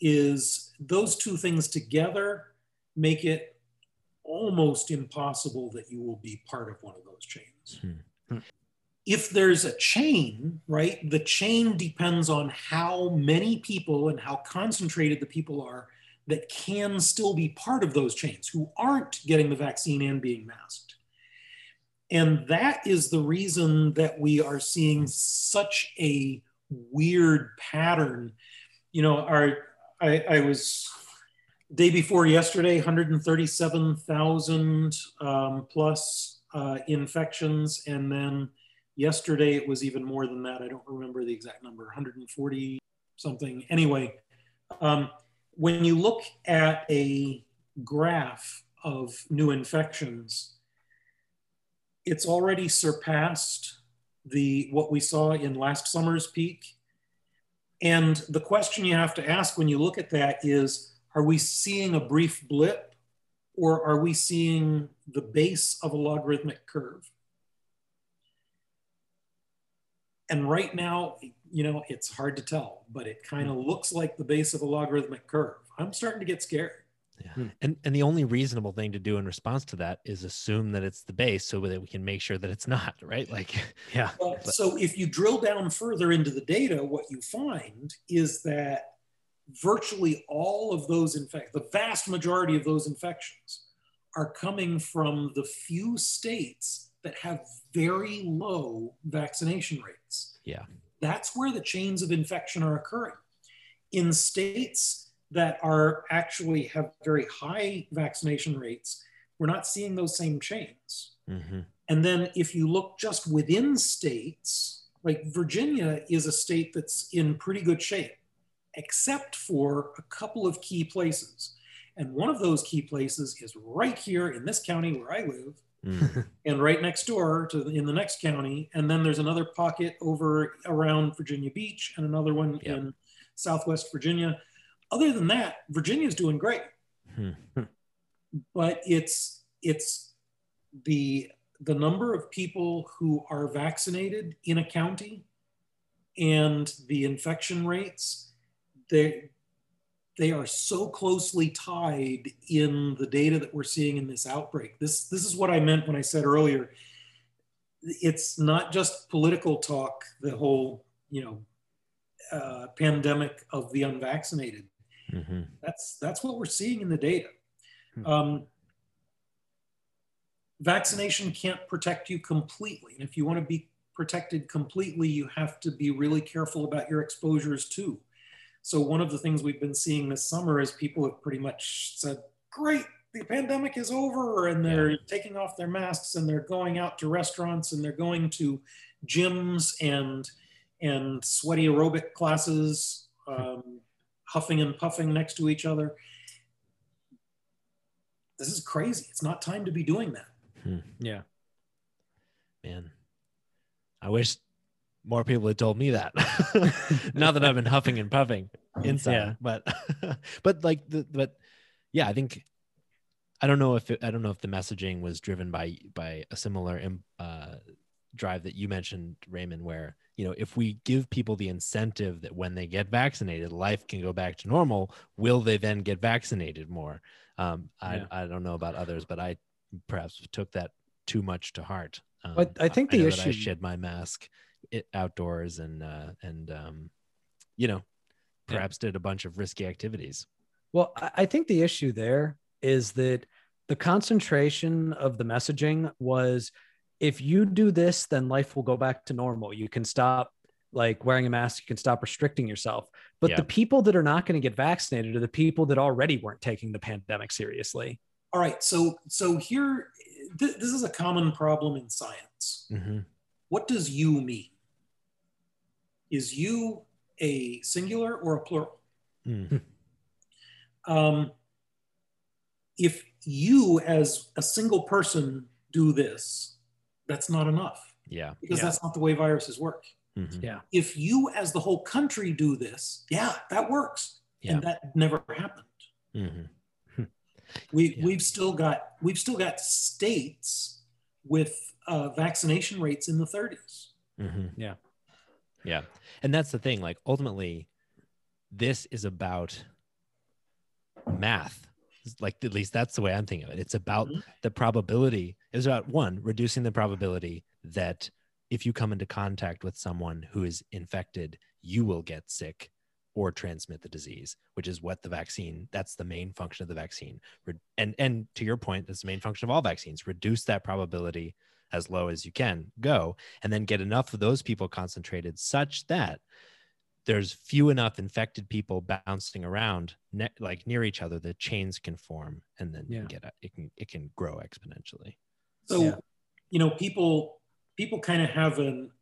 is those two things together make it almost impossible that you will be part of one of those chains. Hmm. If there's a chain, right, the chain depends on how many people and how concentrated the people are that can still be part of those chains who aren't getting the vaccine and being masked. And that is the reason that we are seeing such a weird pattern. You know, our I, I was day before yesterday, 137,000 um, plus uh, infections, and then yesterday it was even more than that. I don't remember the exact number, 140 something. Anyway, um, when you look at a graph of new infections, it's already surpassed the what we saw in last summer's peak and the question you have to ask when you look at that is are we seeing a brief blip or are we seeing the base of a logarithmic curve? And right now, you know, it's hard to tell, but it kind of looks like the base of a logarithmic curve. I'm starting to get scared. Yeah. Hmm. And and the only reasonable thing to do in response to that is assume that it's the base so that we can make sure that it's not, right? Like yeah. But, so if you drill down further into the data, what you find is that virtually all of those infections, the vast majority of those infections are coming from the few states that have very low vaccination rates. Yeah. That's where the chains of infection are occurring. In states that are actually have very high vaccination rates, we're not seeing those same chains. Mm-hmm. And then if you look just within states, like Virginia is a state that's in pretty good shape, except for a couple of key places. And one of those key places is right here in this county where I live, mm. and right next door to the, in the next county. And then there's another pocket over around Virginia Beach and another one yep. in Southwest Virginia other than that, Virginia's doing great. Hmm. but it's it's the the number of people who are vaccinated in a county and the infection rates they they are so closely tied in the data that we're seeing in this outbreak this this is what i meant when i said earlier it's not just political talk the whole you know uh, pandemic of the unvaccinated Mm-hmm. That's that's what we're seeing in the data. Hmm. Um, vaccination can't protect you completely, and if you want to be protected completely, you have to be really careful about your exposures too. So one of the things we've been seeing this summer is people have pretty much said, "Great, the pandemic is over," and they're yeah. taking off their masks and they're going out to restaurants and they're going to gyms and and sweaty aerobic classes. Hmm. Um, huffing and puffing next to each other. This is crazy. It's not time to be doing that. Hmm. Yeah. Man, I wish more people had told me that. now that I've been huffing and puffing inside, yeah. but but like the but yeah, I think I don't know if it, I don't know if the messaging was driven by by a similar uh, drive that you mentioned, Raymond, where you know if we give people the incentive that when they get vaccinated, life can go back to normal, will they then get vaccinated more? Um, I I don't know about others, but I perhaps took that too much to heart. Um, but I think the I issue I shed my mask it, outdoors and uh, and um, you know perhaps yeah. did a bunch of risky activities. Well, I think the issue there is that the concentration of the messaging was if you do this, then life will go back to normal. You can stop like wearing a mask, you can stop restricting yourself. But yeah. the people that are not going to get vaccinated are the people that already weren't taking the pandemic seriously. All right, so so here, th- this is a common problem in science. hmm What does you mean? Is you a singular or a plural? Mm. Um, if you, as a single person, do this, that's not enough Yeah. because Yeah. that's not the way viruses work. Mhm. Yeah. If you, as the whole country, do this, yeah, that works, Yeah. and that never happened. hmm We Yeah. we've still got we've still got states with uh, vaccination rates in the 30s. hmm Yeah. Yeah. And that's the thing. Like, ultimately, this is about math. Like, at least that's the way I'm thinking of it. It's about Mhm. the probability, it's about one, reducing the probability that if you come into contact with someone who is infected, you will get sick or transmit the disease, which is what the vaccine, that's the main function of the vaccine. And and to your point, that's the main function of all vaccines. Reduce that probability as low as you can go, and then get enough of those people concentrated such that there's few enough infected people bouncing around ne- like near each other that chains can form and then you can Yeah. get a, it can it can grow exponentially. So, Yeah. you know, people people kind of have an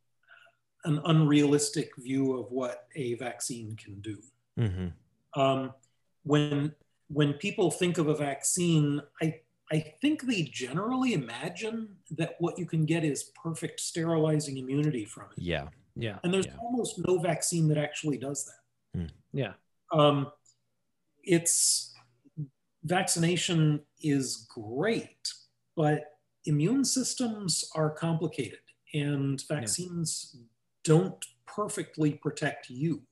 an unrealistic view of what a vaccine can do. hmm Um, when when people think of a vaccine, I I think they generally imagine that what you can get is perfect sterilizing immunity from it. Yeah. Yeah. And there's Yeah. almost no vaccine that actually does that. Yeah. Um, it's vaccination is great, but immune systems are complicated, and vaccines don't perfectly protect you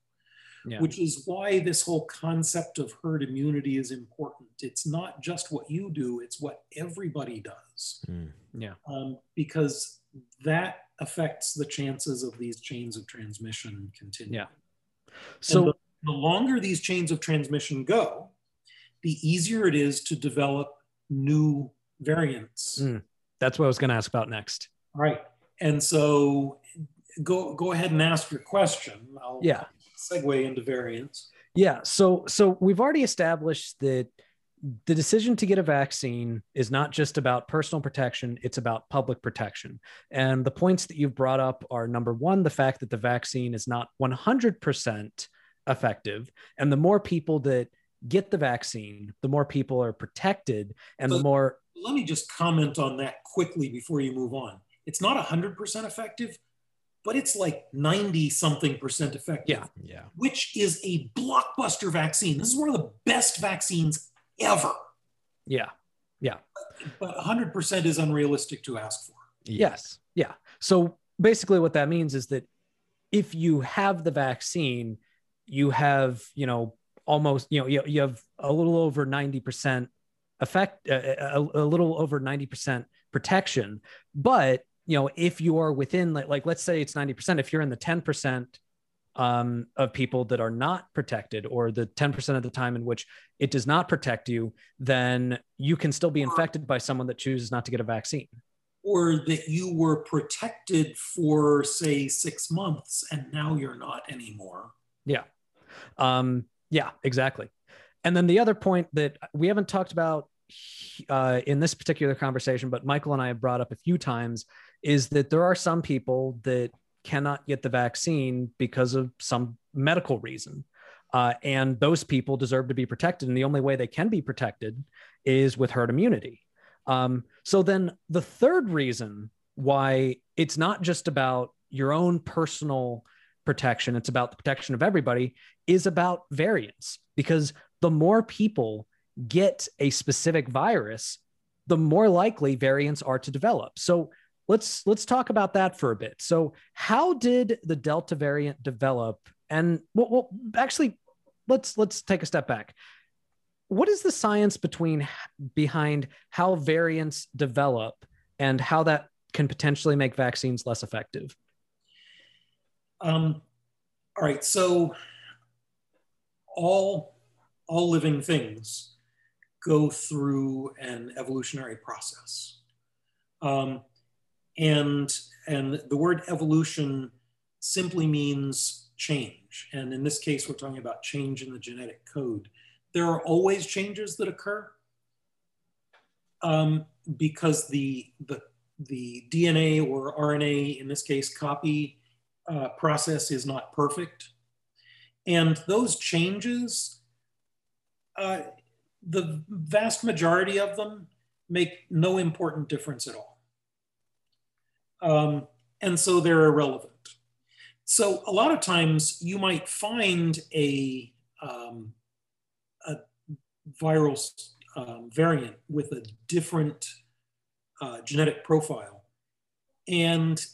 Yeah. which is why this whole concept of herd immunity is important. It's not just what you do, it's what everybody does, Mm. Yeah. um, because that affects the chances of these chains of transmission continuing. Yeah. So the, the longer these chains of transmission go, the easier it is to develop new variants. Mm. that's what I was going to ask about next. Right. And so go go ahead and ask your question. I'll Yeah. Segue into variants. Yeah. So so we've already established that the decision to get a vaccine is not just about personal protection, it's about public protection. And the points that you've brought up are number one, the fact that the vaccine is not 100% effective. And the more people that get the vaccine, the more people are protected and the more, let me just comment on that quickly before you move on. It's not 100% effective, but it's like 90 something percent effective, Yeah. Yeah. which is a blockbuster vaccine. This is one of the best vaccines ever, yeah. Yeah. But 100% is unrealistic to ask for. Yes. Yeah. So basically, what that means is that if you have the vaccine, you have, you know, almost, you know, you, you have a little over 90% effect, uh, a, a little over 90% protection. But, you know, if you are within, like, like let's say it's 90%, if you're in the 10%, um, of people that are not protected, or the 10% of the time in which it does not protect you, then you can still be infected by someone that chooses not to get a vaccine. Or that you were protected for, say, six months and now you're not anymore. Yeah. Um, yeah, exactly. And then the other point that we haven't talked about uh, in this particular conversation, but Michael and I have brought up a few times, is that there are some people that cannot get the vaccine because of some medical reason. Uh, and those people deserve to be protected. And the only way they can be protected is with herd immunity. Um, so then the third reason why it's not just about your own personal protection, it's about the protection of everybody, is about variants. Because the more people get a specific virus, the more likely variants are to develop. So let's let's talk about that for a bit. So how did the Delta variant develop? And well, well actually, let's let's take a step back. What is the science between behind how variants develop and how that can potentially make vaccines less effective? Um, all right, so all all living things go through an evolutionary process, um, and and the word evolution simply means change, and in this case, we're talking about change in the genetic code. There are always changes that occur, um, because the, the, the DNA or RNA, in this case, copy uh, process is not perfect. And those changes, uh, the vast majority of them make no important difference at all. Um, and so they're irrelevant. So a lot of times you might find a, um, a viral um, variant with a different uh, genetic profile, and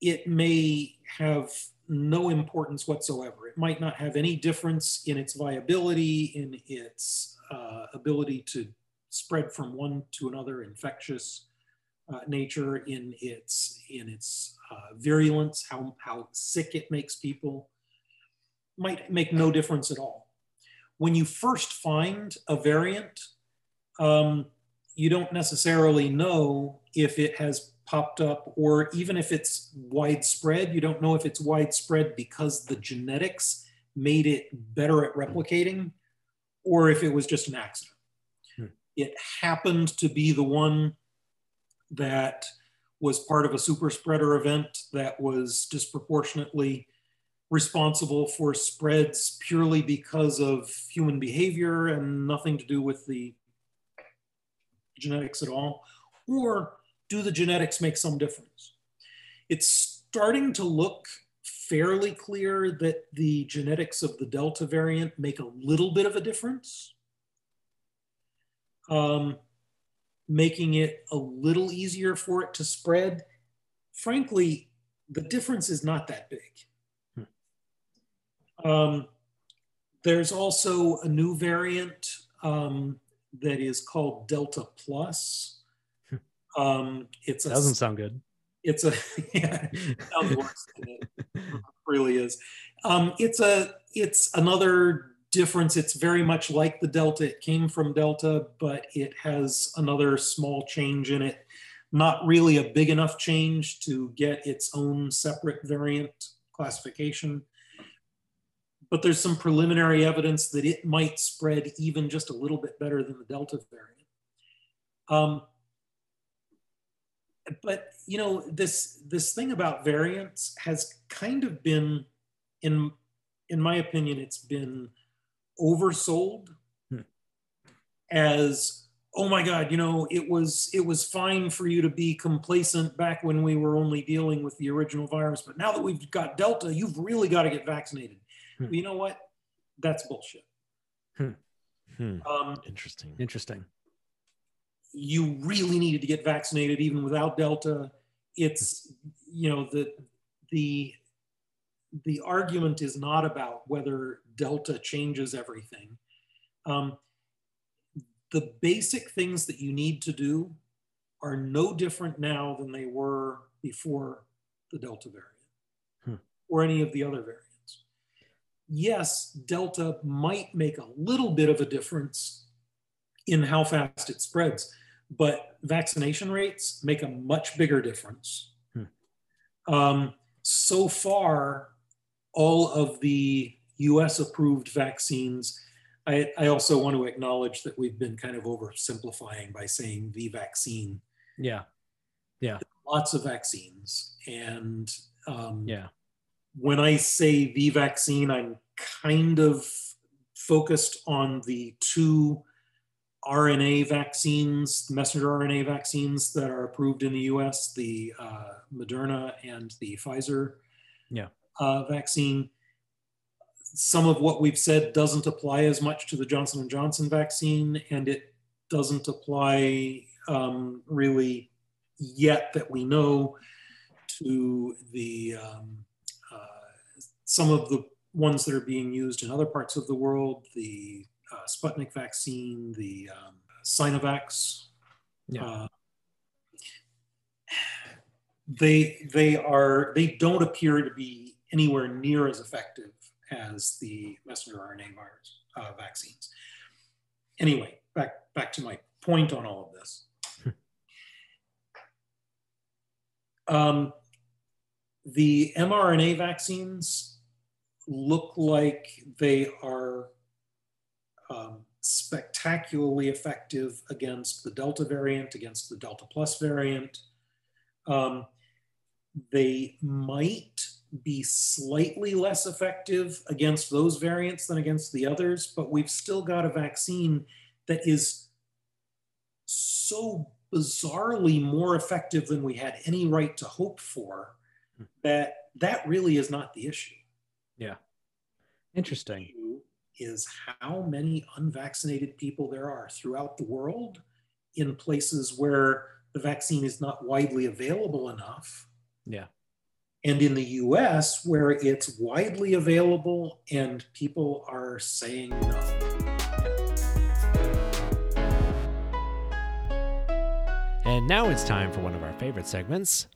it may have no importance whatsoever. It might not have any difference in its viability, in its uh, ability to spread from one to another, infectious uh, nature, in its in its uh, virulence, how how sick it makes people, might make no difference at all. When you first find a variant, um, you don't necessarily know if it has popped up or even if it's widespread. You don't know if it's widespread because the genetics made it better at replicating or if it was just an accident. Hmm. It happened to be the one that was part of a super spreader event that was disproportionately responsible for spreads purely because of human behavior and nothing to do with the genetics at all? Or do the genetics make some difference? It's starting to look fairly clear that the genetics of the Delta variant make a little bit of a difference, um, making it a little easier for it to spread. Frankly, the difference is not that big. Hmm. Um, there's also a new variant um, that is called Delta Plus. Um, it's a, doesn't sound good. It's a yeah, it sounds worse than it really is. Um, it's a it's another difference. It's very much like the Delta. It came from Delta, but it has another small change in it. Not really a big enough change to get its own separate variant classification but there's some preliminary evidence that it might spread even just a little bit better than the Delta variant. Um, but you know this this thing about variants has kind of been in in my opinion it's been oversold hmm. as oh my god you know it was it was fine for you to be complacent back when we were only dealing with the original virus but now that we've got delta you've really got to get vaccinated Hmm. You know what? That's bullshit. Hmm. Hmm. Um, Interesting. Interesting. You really needed to get vaccinated even without Delta. It's you know the the the argument is not about whether Delta changes everything. Um, the basic things that you need to do are no different now than they were before the Delta variant hmm. or any of the other variants yes, Delta might make a little bit of a difference in how fast it spreads, but vaccination rates make a much bigger difference. Hmm. Um, so far, all of the US approved vaccines, I, I, also want to acknowledge that we've been kind of oversimplifying by saying the vaccine. Yeah. Yeah. Lots of vaccines. And um, yeah when I say the vaccine, I'm kind of focused on the two RNA vaccines, messenger RNA vaccines that are approved in the US, the uh, Moderna and the Pfizer yeah. uh, vaccine. Some of what we've said doesn't apply as much to the Johnson & Johnson vaccine, and it doesn't apply um, really yet that we know to the um, some of the ones that are being used in other parts of the world, the uh, Sputnik vaccine, the um, Sinovacs. Yeah. Uh, they they are they don't appear to be anywhere near as effective as the messenger RNA virus uh, vaccines. Anyway, back back to my point on all of this. um, the mRNA vaccines look like they are um, spectacularly effective against the Delta variant, against the Delta Plus variant. Um, they might be slightly less effective against those variants than against the others, but we've still got a vaccine that is so bizarrely more effective than we had any right to hope for hmm. that that really is not the issue. Yeah. Interesting. Is how many unvaccinated people there are throughout the world in places where the vaccine is not widely available enough. Yeah. And in the US, where it's widely available and people are saying no. And now it's time for one of our favorite segments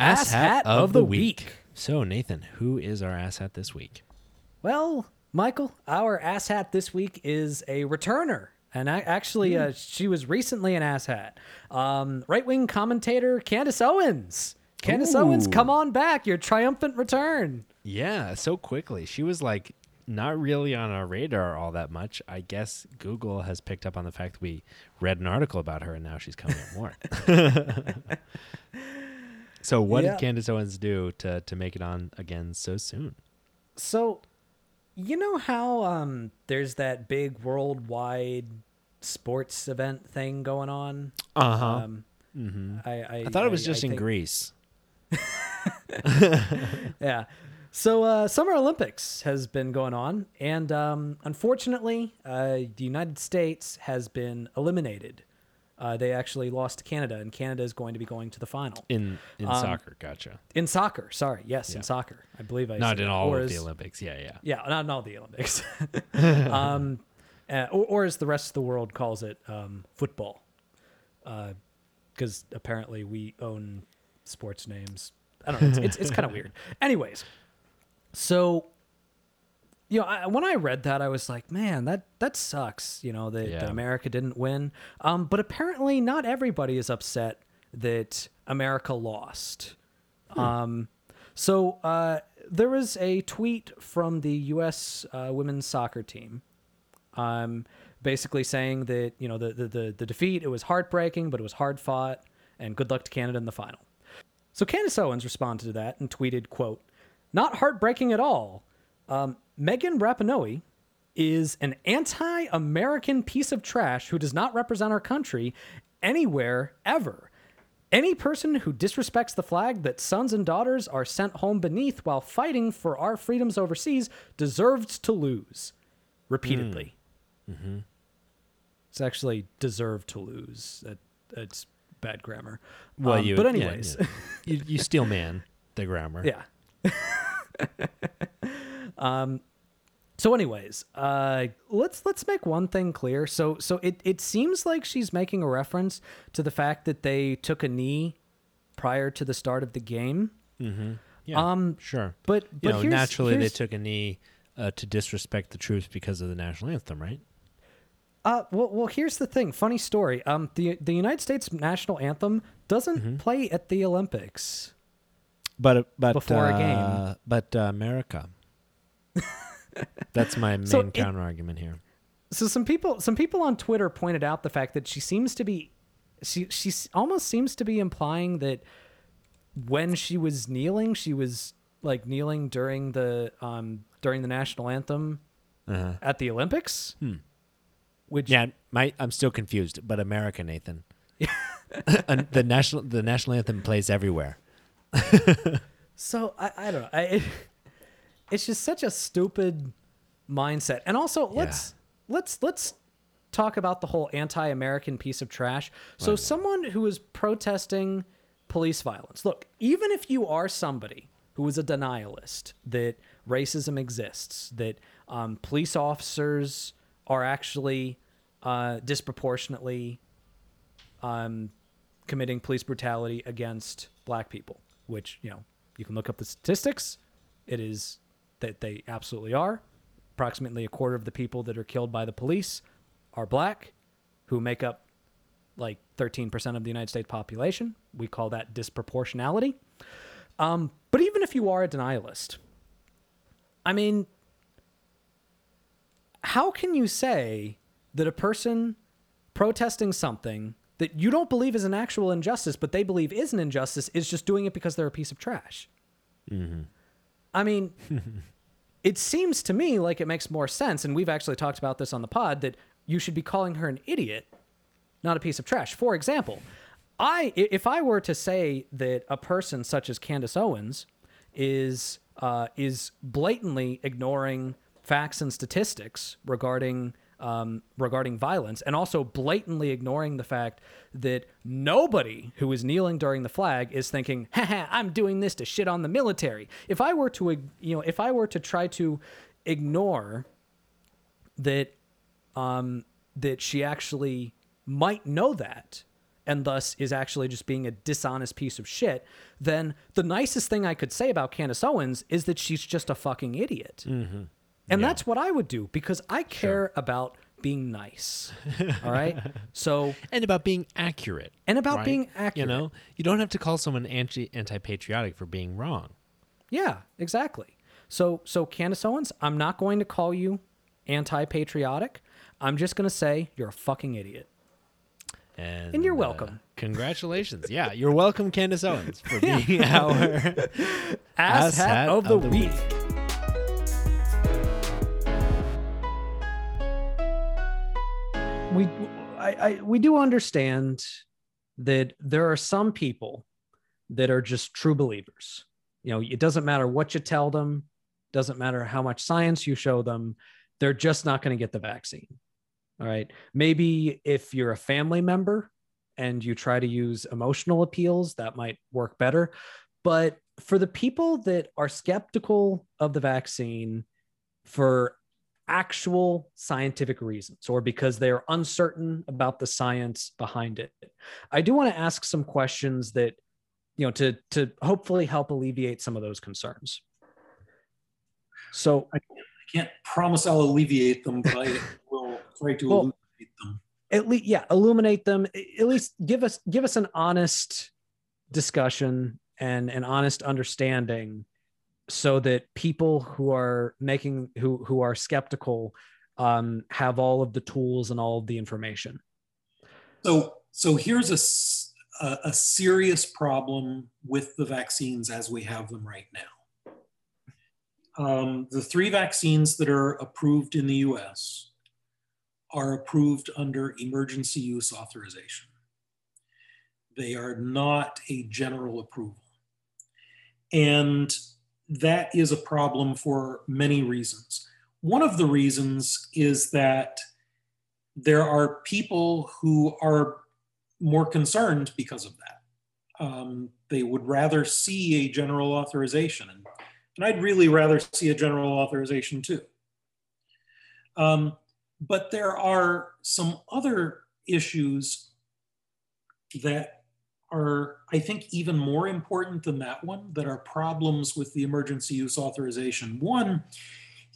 Ass Hat of the Week. So, Nathan, who is our ass hat this week? Well, Michael, our ass hat this week is a returner. And I, actually, uh, she was recently an asshat. Um, right wing commentator Candace Owens. Candace Ooh. Owens, come on back. Your triumphant return. Yeah, so quickly. She was like not really on our radar all that much. I guess Google has picked up on the fact that we read an article about her and now she's coming up more. so, what Yeah. did Candace Owens do to, to make it on again so soon? So, you know how um, there's that big worldwide sports event thing going on? Uh huh. Um, hmm I, I, I thought it was just in Greece. yeah. So uh, Summer Olympics has been going on, and um, unfortunately, uh, the United States has been eliminated. Uh, they actually lost to Canada, and Canada is going to be going to the final In in Um, soccer, gotcha. in soccer. Sorry, yes, Yeah. in soccer. I believe I Not in all of the Olympics. Yeah, yeah. Yeah, not in all the Olympics. um, uh, or, or as the rest of the world calls it, um, football. Because apparently we own sports names. I don't know. It's, it's, it's kind of weird. Anyways, so you know, I, when I read that, I was like, man, that that sucks. You know that, Yeah. that America didn't win. Um, but apparently, not everybody is upset that America lost. Um, so uh, there was a tweet from the U.S. Uh, women's soccer team, um, basically saying that you know the, the the the defeat it was heartbreaking, but it was hard fought, and good luck to Canada in the final. So Candace Owens responded to that and tweeted, "quote Not heartbreaking at all. Um, Megan Rapinoe is an anti-American piece of trash who does not represent our country anywhere ever." Any person who disrespects the flag that sons and daughters are sent home beneath while fighting for our freedoms overseas deserves to lose. Repeatedly. It's actually deserved to lose. That that's bad grammar. Well, Um, you. but anyways, yeah. you, you steel man the grammar. yeah. um so anyways, uh let's let's make one thing clear. So so it it seems like she's making a reference to the fact that they took a knee prior to the start of the game. Yeah, Um, sure. But you know, naturally they took a knee uh, to disrespect the troops because of the national anthem, right? Uh, well, well, here's the thing. Funny story. Um, the the United States national anthem doesn't Mm-hmm. play at the Olympics. But but Before a game. uh, but uh, America. That's my main So it- argument here. So some people some people on Twitter pointed out the fact that she seems to be she she almost seems to be implying that when she was kneeling, she was like kneeling during the um during the national anthem Uh-huh. at the Olympics. Which Yeah, my I'm still confused. But America, Nathan. The national the national anthem plays everywhere. So I, I don't know. I, it's just such a stupid mindset. And also, let's let's let's talk about the whole anti-American piece of trash. So someone who is protesting police violence. Look, even if you are somebody who is a denialist that racism exists, that um, police officers are actually uh, disproportionately um, committing police brutality against black people, which, you know, you can look up the statistics. It is that they absolutely are. Approximately a quarter of the people that are killed by the police are black, who make up like 13% of the United States population. We call that disproportionality. Um, but even if you are a denialist, I mean, how can you say that a person protesting something that you don't believe is an actual injustice, but they believe is an injustice, is just doing it because they're a piece of trash. I mean, it seems to me like it makes more sense, and we've actually talked about this on the pod, that you should be calling her an idiot, not a piece of trash. For example, I if I were to say that a person such as Candace Owens is uh, is blatantly ignoring facts and statistics regarding um, regarding violence, and also blatantly ignoring the fact that nobody who is kneeling during the flag is thinking, "Haha, I'm doing this to shit on the military." If I were to, you know, if I were to try to ignore that um, that she actually might know that and thus is actually just being a dishonest piece of shit, then the nicest thing I could say about Candace Owens is that she's just a fucking idiot. And that's what I would do because I care about being nice. All right. So, and about being accurate. and about right? being accurate. You know, you don't have to call someone anti anti patriotic for being wrong. Yeah, exactly. So, so Candace Owens, I'm not going to call you anti-patriotic. I'm just going to say you're a fucking idiot. And, And you're uh, welcome. congratulations. Yeah, you're welcome, Candace Owens, for being our Ass, hat, of the, week. We, I, I, we do understand that there are some people that are just true believers. You know, it doesn't matter what you tell them, doesn't matter how much science you show them, they're just not going to get the vaccine. All right. Maybe if you're a family member and you try to use emotional appeals, that might work better. But for the people that are skeptical of the vaccine for actual scientific reasons or because they are uncertain about the science behind it, I do want to ask some questions that, you know, to, to hopefully help alleviate some of those concerns. So I can't promise I'll alleviate them, but I will try to Well, illuminate them. at least yeah illuminate them at least give us give us an honest discussion and an honest understanding so that people who are making who who are skeptical um, have all of the tools and all of the information So, so here's a a serious problem with the vaccines as we have them right now. Um, the three vaccines that are approved in the US are approved under emergency use authorization. They are not a general approval. And that is a problem for many reasons. One of the reasons is that there are people who are more concerned because of that. Um, they would rather see a general authorization, and, and I'd really rather see a general authorization too. Um, but there are some other issues that are, I think, even more important than that one that are problems with the emergency use authorization. One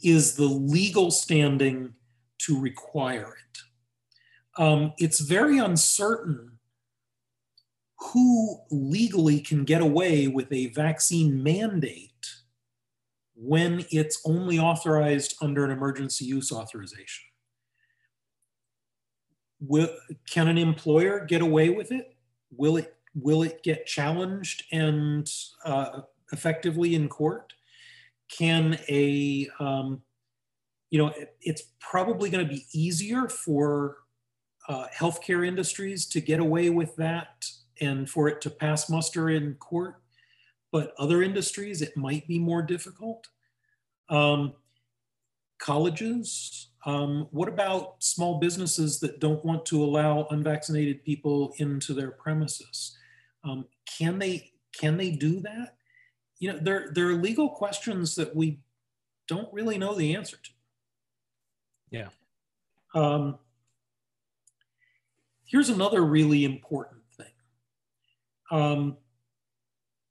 is the legal standing to require it. Um, it's very uncertain who legally can get away with a vaccine mandate when it's only authorized under an emergency use authorization. Will, can an employer get away with it? Will it will it get challenged and uh, effectively in court? Can a um, you know it, it's probably going to be easier for uh, healthcare industries to get away with that and for it to pass muster in court, but other industries it might be more difficult. Um, colleges, um, what about small businesses that don't want to allow unvaccinated people into their premises? Um, can they can they do that? You know, there there are legal questions that we don't really know the answer to. Yeah. Um, here's another really important thing. Um,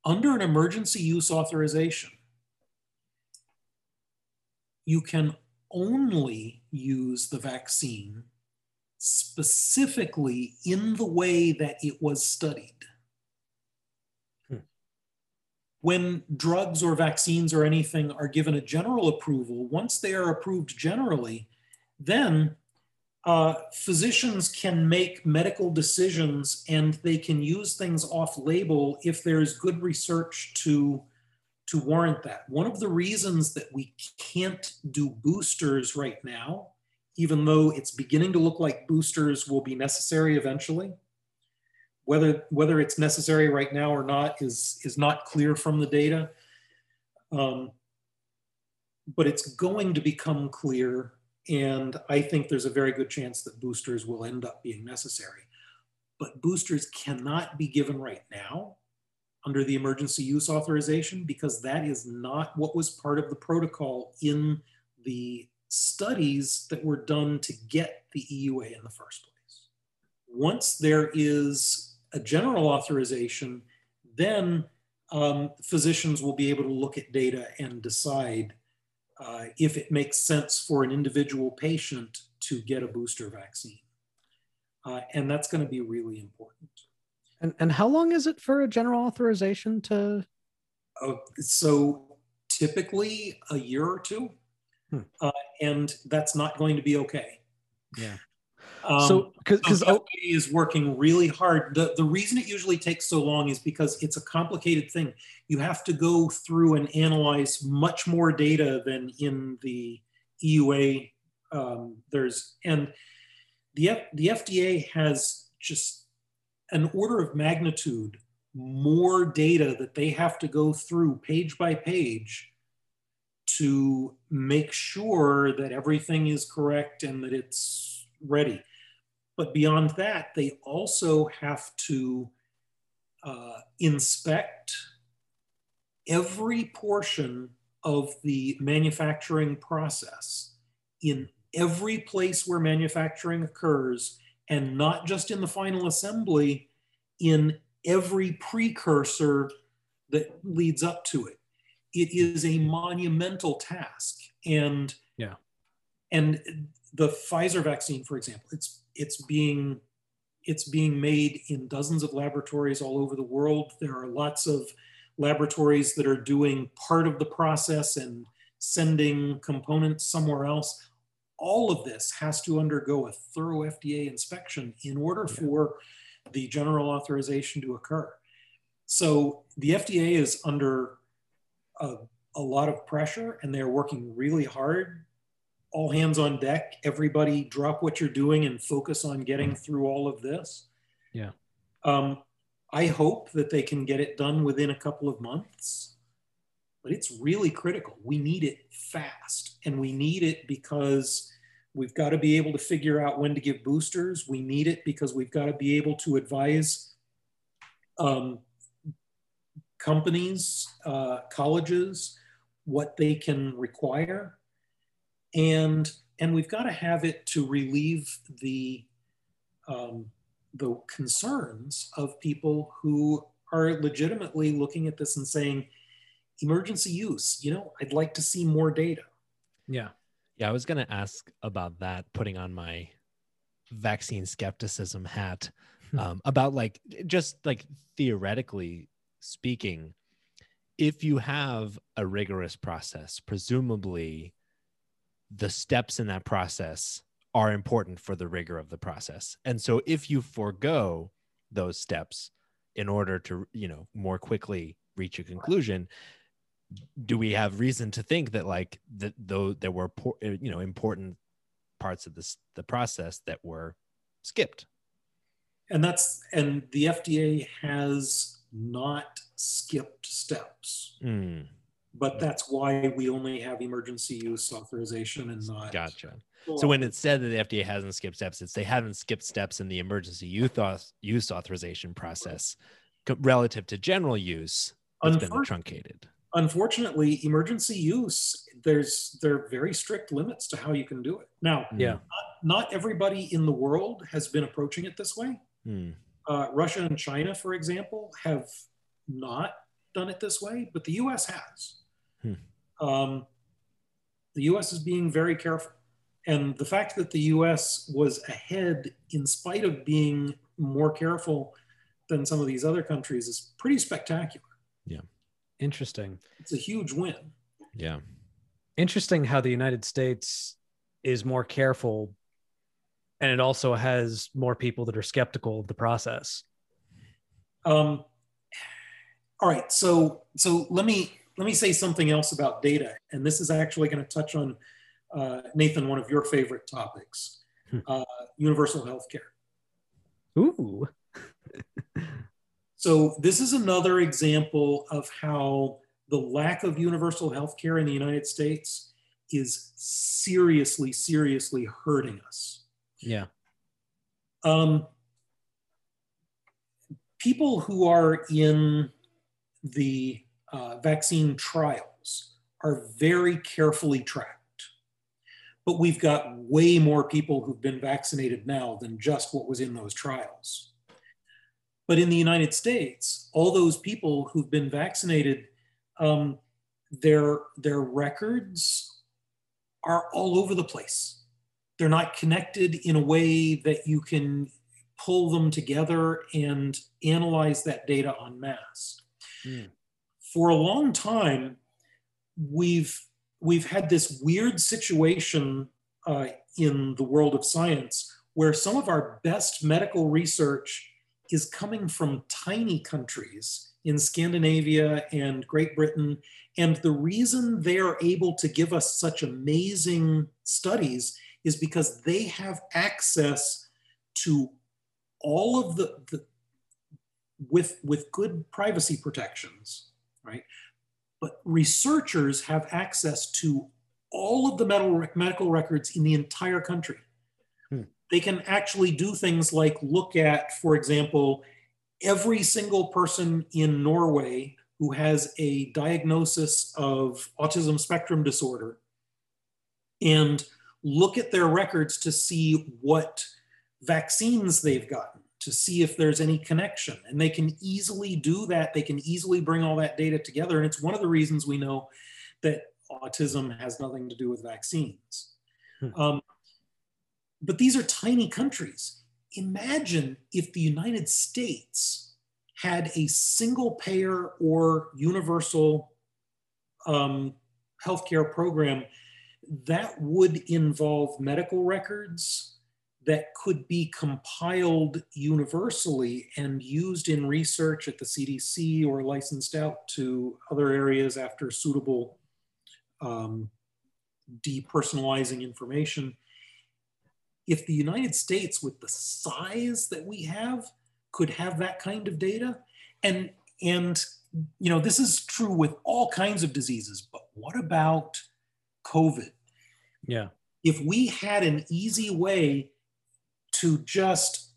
under an emergency use authorization, you can only use the vaccine specifically in the way that it was studied. When drugs or vaccines or anything are given a general approval, once they are approved generally, then uh, physicians can make medical decisions and they can use things off label if there's good research to to warrant that. One of the reasons that we can't do boosters right now, even though it's beginning to look like boosters will be necessary eventually, whether whether it's necessary right now or not is is not clear from the data. Um, but it's going to become clear and I think there's a very good chance that boosters will end up being necessary. But boosters cannot be given right now under the emergency use authorization because that is not what was part of the protocol in the studies that were done to get the EUA in the first place. Once there is a general authorization, then um, physicians will be able to look at data and decide uh, if it makes sense for an individual patient to get a booster vaccine. Uh, and that's going to be really important. And, and how long is it for a general authorization to? Uh, so typically a year or two. Hmm. Uh, and that's not going to be okay. Yeah. Um, so, because so FDA is working really hard. The, the reason it usually takes so long is because it's a complicated thing. You have to go through and analyze much more data than in the EUA. Um, there's and the F, the FDA has just an order of magnitude more data that they have to go through page by page to make sure that everything is correct and that it's ready. But beyond that, they also have to uh, inspect every portion of the manufacturing process in every place where manufacturing occurs, and not just in the final assembly, in every precursor that leads up to it. It is a monumental task. And yeah. And the Pfizer vaccine, for example, it's it's being it's being made in dozens of laboratories all over the world. There are lots of laboratories that are doing part of the process and sending components somewhere else. All of this has to undergo a thorough FDA inspection in order for the general authorization to occur. So the FDA is under a, a lot of pressure and they're working really hard all hands on deck. Everybody drop what you're doing and focus on getting through all of this. Yeah. Um, I hope that they can get it done within a couple of months, but it's really critical. We need it fast, and we need it because we've got to be able to figure out when to give boosters. We need it because we've got to be able to advise um, companies, uh, colleges, what they can require and and we've got to have it to relieve the um, the concerns of people who are legitimately looking at this and saying emergency use you know i'd like to see more data. Yeah. Yeah i was going to ask about that putting on my vaccine skepticism hat. Hmm. um, about like just like theoretically speaking if you have a rigorous process presumably the steps in that process are important for the rigor of the process. And so if you forego those steps in order to, you know, more quickly reach a conclusion, do we have reason to think that like that though there were you know important parts of this the process that were skipped? And that's and the fda has not skipped steps. Mm but that's why we only have emergency use authorization and not. Gotcha. So when it's said that the FDA hasn't skipped steps, it's they haven't skipped steps in the emergency use, use authorization process relative to general use. It's been truncated. Unfortunately, emergency use there's there are very strict limits to how you can do it. Now, yeah, not, not everybody in the world has been approaching it this way. Hmm. Uh, Russia and China, for example, have not done it this way, but the U.S. has. Hmm. Um, the US is being very careful. And the fact that the US was ahead in spite of being more careful than some of these other countries is pretty spectacular. Yeah. Interesting. It's a huge win. Yeah. Interesting how the United States is more careful and it also has more people that are skeptical of the process. Um, all right, so so let me let me say something else about data, and this is actually going to touch on uh, Nathan, one of your favorite topics, Hmm. uh, universal health care. Ooh. So this is another example of how the lack of universal health care in the United States is seriously, seriously hurting us. Yeah. Um, people who are in the uh, vaccine trials are very carefully tracked. But we've got way more people who've been vaccinated now than just what was in those trials. But in the United States, all those people who've been vaccinated, um, their, their records are all over the place. They're not connected in a way that you can pull them together and analyze that data en masse. Mm. For a long time, we've we've had this weird situation uh, in the world of science where some of our best medical research is coming from tiny countries in Scandinavia and Great Britain. And the reason they are able to give us such amazing studies is because they have access to all of the, the with, with good privacy protections, right? But researchers have access to all of the medical, medical records in the entire country. Hmm. They can actually do things like look at, for example, every single person in Norway who has a diagnosis of autism spectrum disorder and look at their records to see what vaccines they've gotten to see if there's any connection. And they can easily do that. They can easily bring all that data together. And it's one of the reasons we know that autism has nothing to do with vaccines. Hmm. Um, but these are tiny countries. Imagine if the United States had a single payer or universal um, healthcare program that would involve medical records that could be compiled universally and used in research at the CDC or licensed out to other areas after suitable um, depersonalizing information. If the United States, with the size that we have, could have that kind of data, and and you know this is true with all kinds of diseases, but what about COVID? Yeah. If we had an easy way to just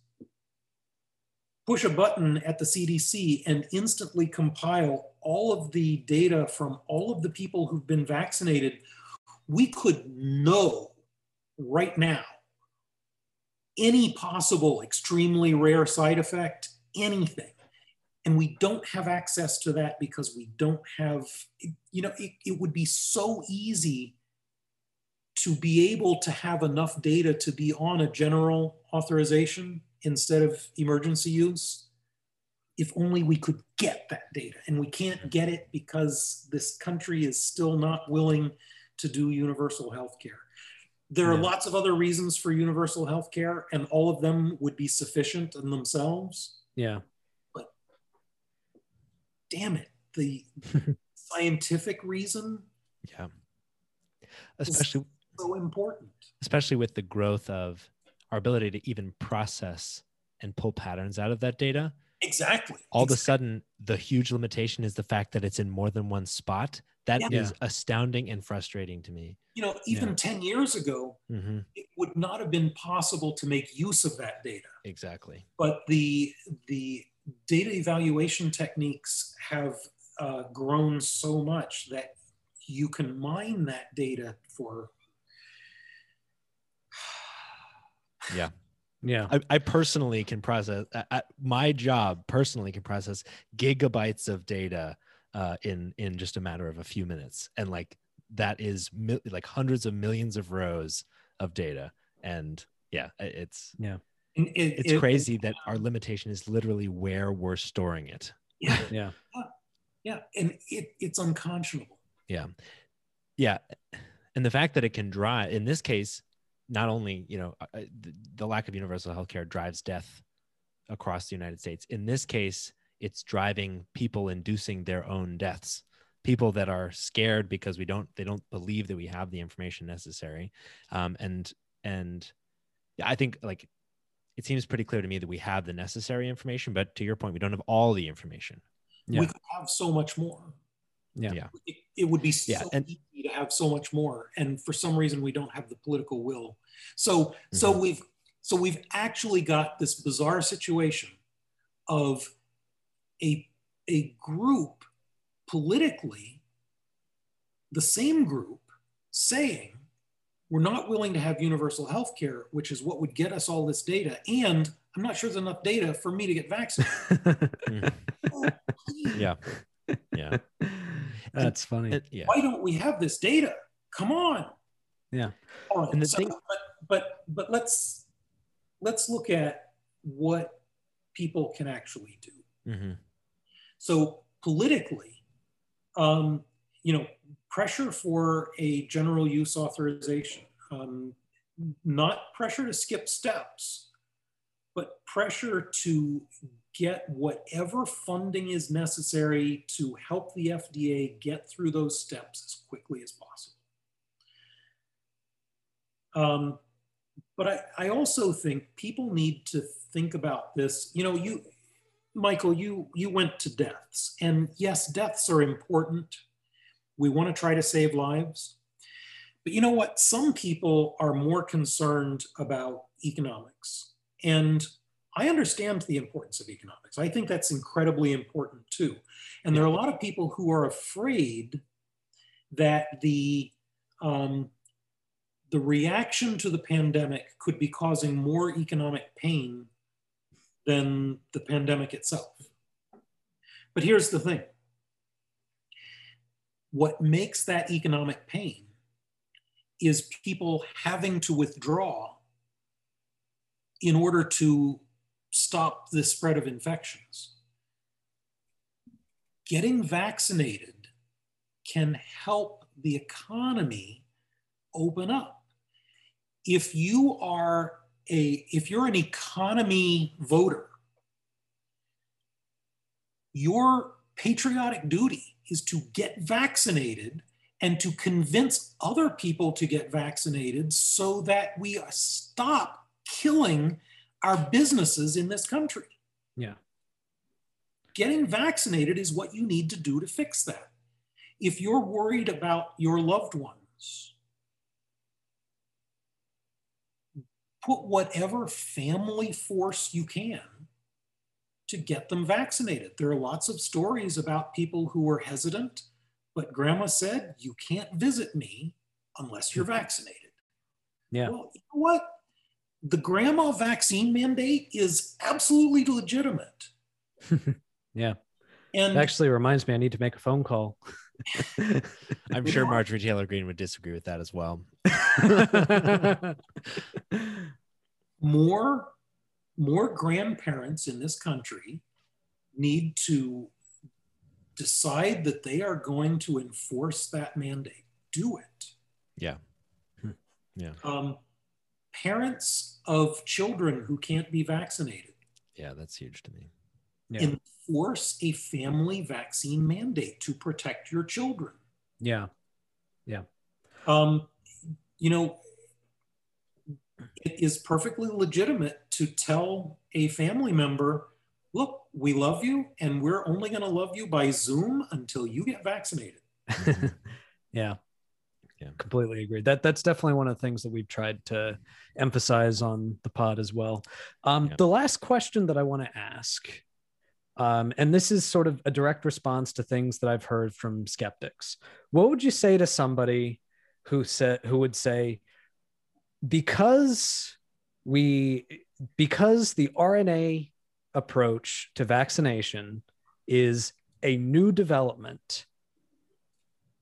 push a button at the CDC and instantly compile all of the data from all of the people who've been vaccinated, we could know right now any possible extremely rare side effect, anything. And we don't have access to that because we don't have, you know, it, it would be so easy to be able to have enough data to be on a general authorization instead of emergency use if only we could get that data and we can't get it because this country is still not willing to do universal health care there are Yeah. lots of other reasons for universal health care and all of them would be sufficient in themselves Yeah. But damn it the scientific reason Yeah. Especially so important especially with the growth of our ability to even process and pull patterns out of that data. exactly All of a sudden, the huge limitation is the fact that it's in more than one spot. That is Yeah. astounding and frustrating to me. you know even 10 years ago hmm it would not have been possible to make use of that data Exactly. but the the data evaluation techniques have uh, grown so much that you can mine that data for Yeah. Yeah. I, I personally can process I, I- my job personally can process gigabytes of data uh, in in just a matter of a few minutes and like that is mil- like hundreds of millions of rows of data and yeah it's yeah. it- it's it- crazy that our limitation is literally where we're storing it yeah Yeah. yeah and it, it's unconscionable Yeah. yeah and the fact that it can drive in this case not only you know uh, uh, the, the lack of universal health care drives death across the United States. In this case, it's driving people inducing their own deaths people that are scared because we don't they don't believe that we have the information necessary um, and and i think like it seems pretty clear to me that we have the necessary information but to your point we don't have all the information yeah. we could have so much more yeah, yeah. It, it, would be so yeah, and, easy to have so much more and for some reason we don't have the political will so mm-hmm. so we've so we've actually got this bizarre situation of a a group politically the same group saying we're not willing to have universal health care, which is what would get us all this data. And I'm not sure there's enough data for me to get vaccinated. yeah. Yeah. That's funny. It, yeah. Why don't we have this data? Come on. Yeah. and the so, thing- but, but but let's let's look at what people can actually do. Mm-hmm. So politically, um, you know, pressure for a general use authorization, um, not pressure to skip steps, but pressure to get whatever funding is necessary to help the FDA get through those steps as quickly as possible. Um, but I, I also think people need to think about this. You know, you Michael, you you went to deaths, and yes, deaths are important. We want to try to save lives, but you know what? Some people are more concerned about economics, and I understand the importance of economics. I think that's incredibly important too. And there are a lot of people who are afraid that the um, the reaction to the pandemic could be causing more economic pain than the pandemic itself. But here's the thing what makes that economic pain is people having to withdraw in order to stop the spread of infections. Getting vaccinated can help the economy open up. If you are a if you're an economy voter, your patriotic duty is to get vaccinated and to convince other people to get vaccinated so that we stop killing our businesses in this country. Yeah. Getting vaccinated is what you need to do to fix that. If you're worried about your loved ones, put whatever family force you can to get them vaccinated. There are lots of stories about people who were hesitant, but grandma said, You can't visit me unless you're mm-hmm. vaccinated. Yeah. Well, you know what? The grandma vaccine mandate is absolutely legitimate. yeah. And it actually reminds me, I need to make a phone call. I'm sure Marjorie Taylor Greene would disagree with that as well. more, more grandparents in this country need to decide that they are going to enforce that mandate. Do it. Yeah. Hmm. Yeah. Um, parents of children who can't be vaccinated. Yeah, that's huge to me. Yeah. Enforce a family vaccine mandate to protect your children. Yeah. Yeah. Um, you know, it is perfectly legitimate to tell a family member, look, we love you and we're only going to love you by Zoom until you get vaccinated. yeah. Yeah. Completely agree. That that's definitely one of the things that we've tried to emphasize on the pod as well. Um, yeah. The last question that I want to ask, um, and this is sort of a direct response to things that I've heard from skeptics. What would you say to somebody who said who would say, because we because the RNA approach to vaccination is a new development,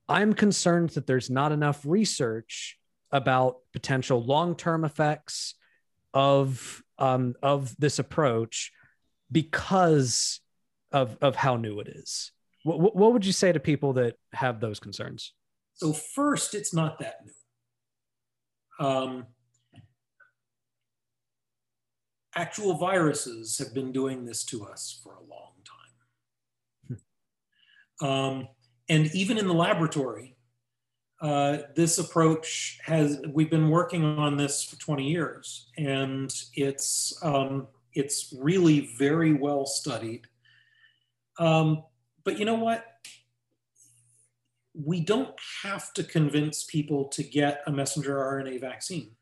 I'm concerned that there's not enough research about potential long-term effects of um, of this approach because of of how new it is. What, what would you say to people that have those concerns? So first, it's not that new. Um, actual viruses have been doing this to us for a long time. um, and even in the laboratory, uh, this approach has, we've been working on this for 20 years and it's, um, it's really very well studied. Um, but you know what? We don't have to convince people to get a messenger RNA vaccine.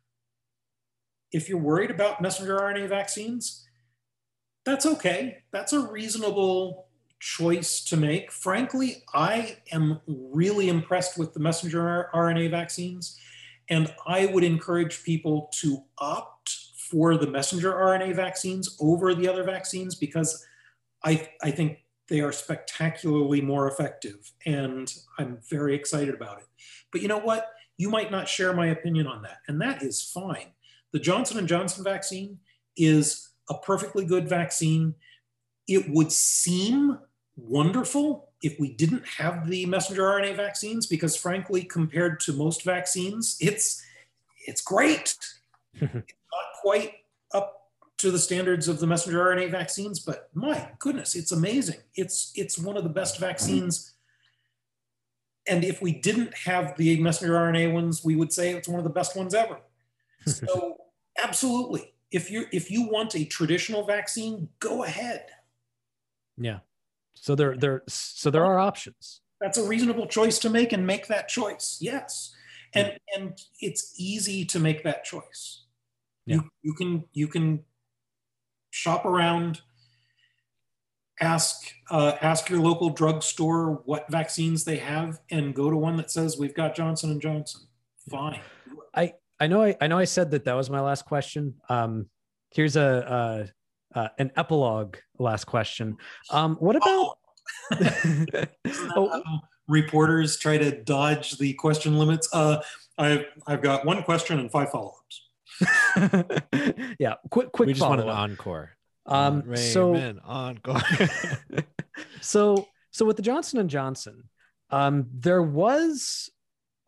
If you're worried about messenger RNA vaccines, that's okay. That's a reasonable choice to make. Frankly, I am really impressed with the messenger RNA vaccines, and I would encourage people to opt for the messenger RNA vaccines over the other vaccines because I, I think they are spectacularly more effective, and I'm very excited about it. But you know what? You might not share my opinion on that, and that is fine. The Johnson and Johnson vaccine is a perfectly good vaccine. It would seem wonderful if we didn't have the messenger RNA vaccines, because frankly, compared to most vaccines, it's it's great. it's not quite up to the standards of the messenger RNA vaccines, but my goodness, it's amazing. It's it's one of the best vaccines. And if we didn't have the messenger RNA ones, we would say it's one of the best ones ever. So absolutely. If you if you want a traditional vaccine, go ahead. Yeah. So there, there, so there are options. That's a reasonable choice to make, and make that choice. Yes, and and it's easy to make that choice. Yeah. You you can you can shop around, ask uh, ask your local drugstore what vaccines they have, and go to one that says we've got Johnson and Johnson. Fine. I I know I, I know I said that that was my last question. Um, here's a, a uh, an epilogue last question. Um, what about? Oh. reporters try to dodge the question limits. Uh, I've I've got one question and five follow-ups. yeah, quick quick we just want an encore. Um, Ramon, so encore. so so with the Johnson and Johnson, um, there was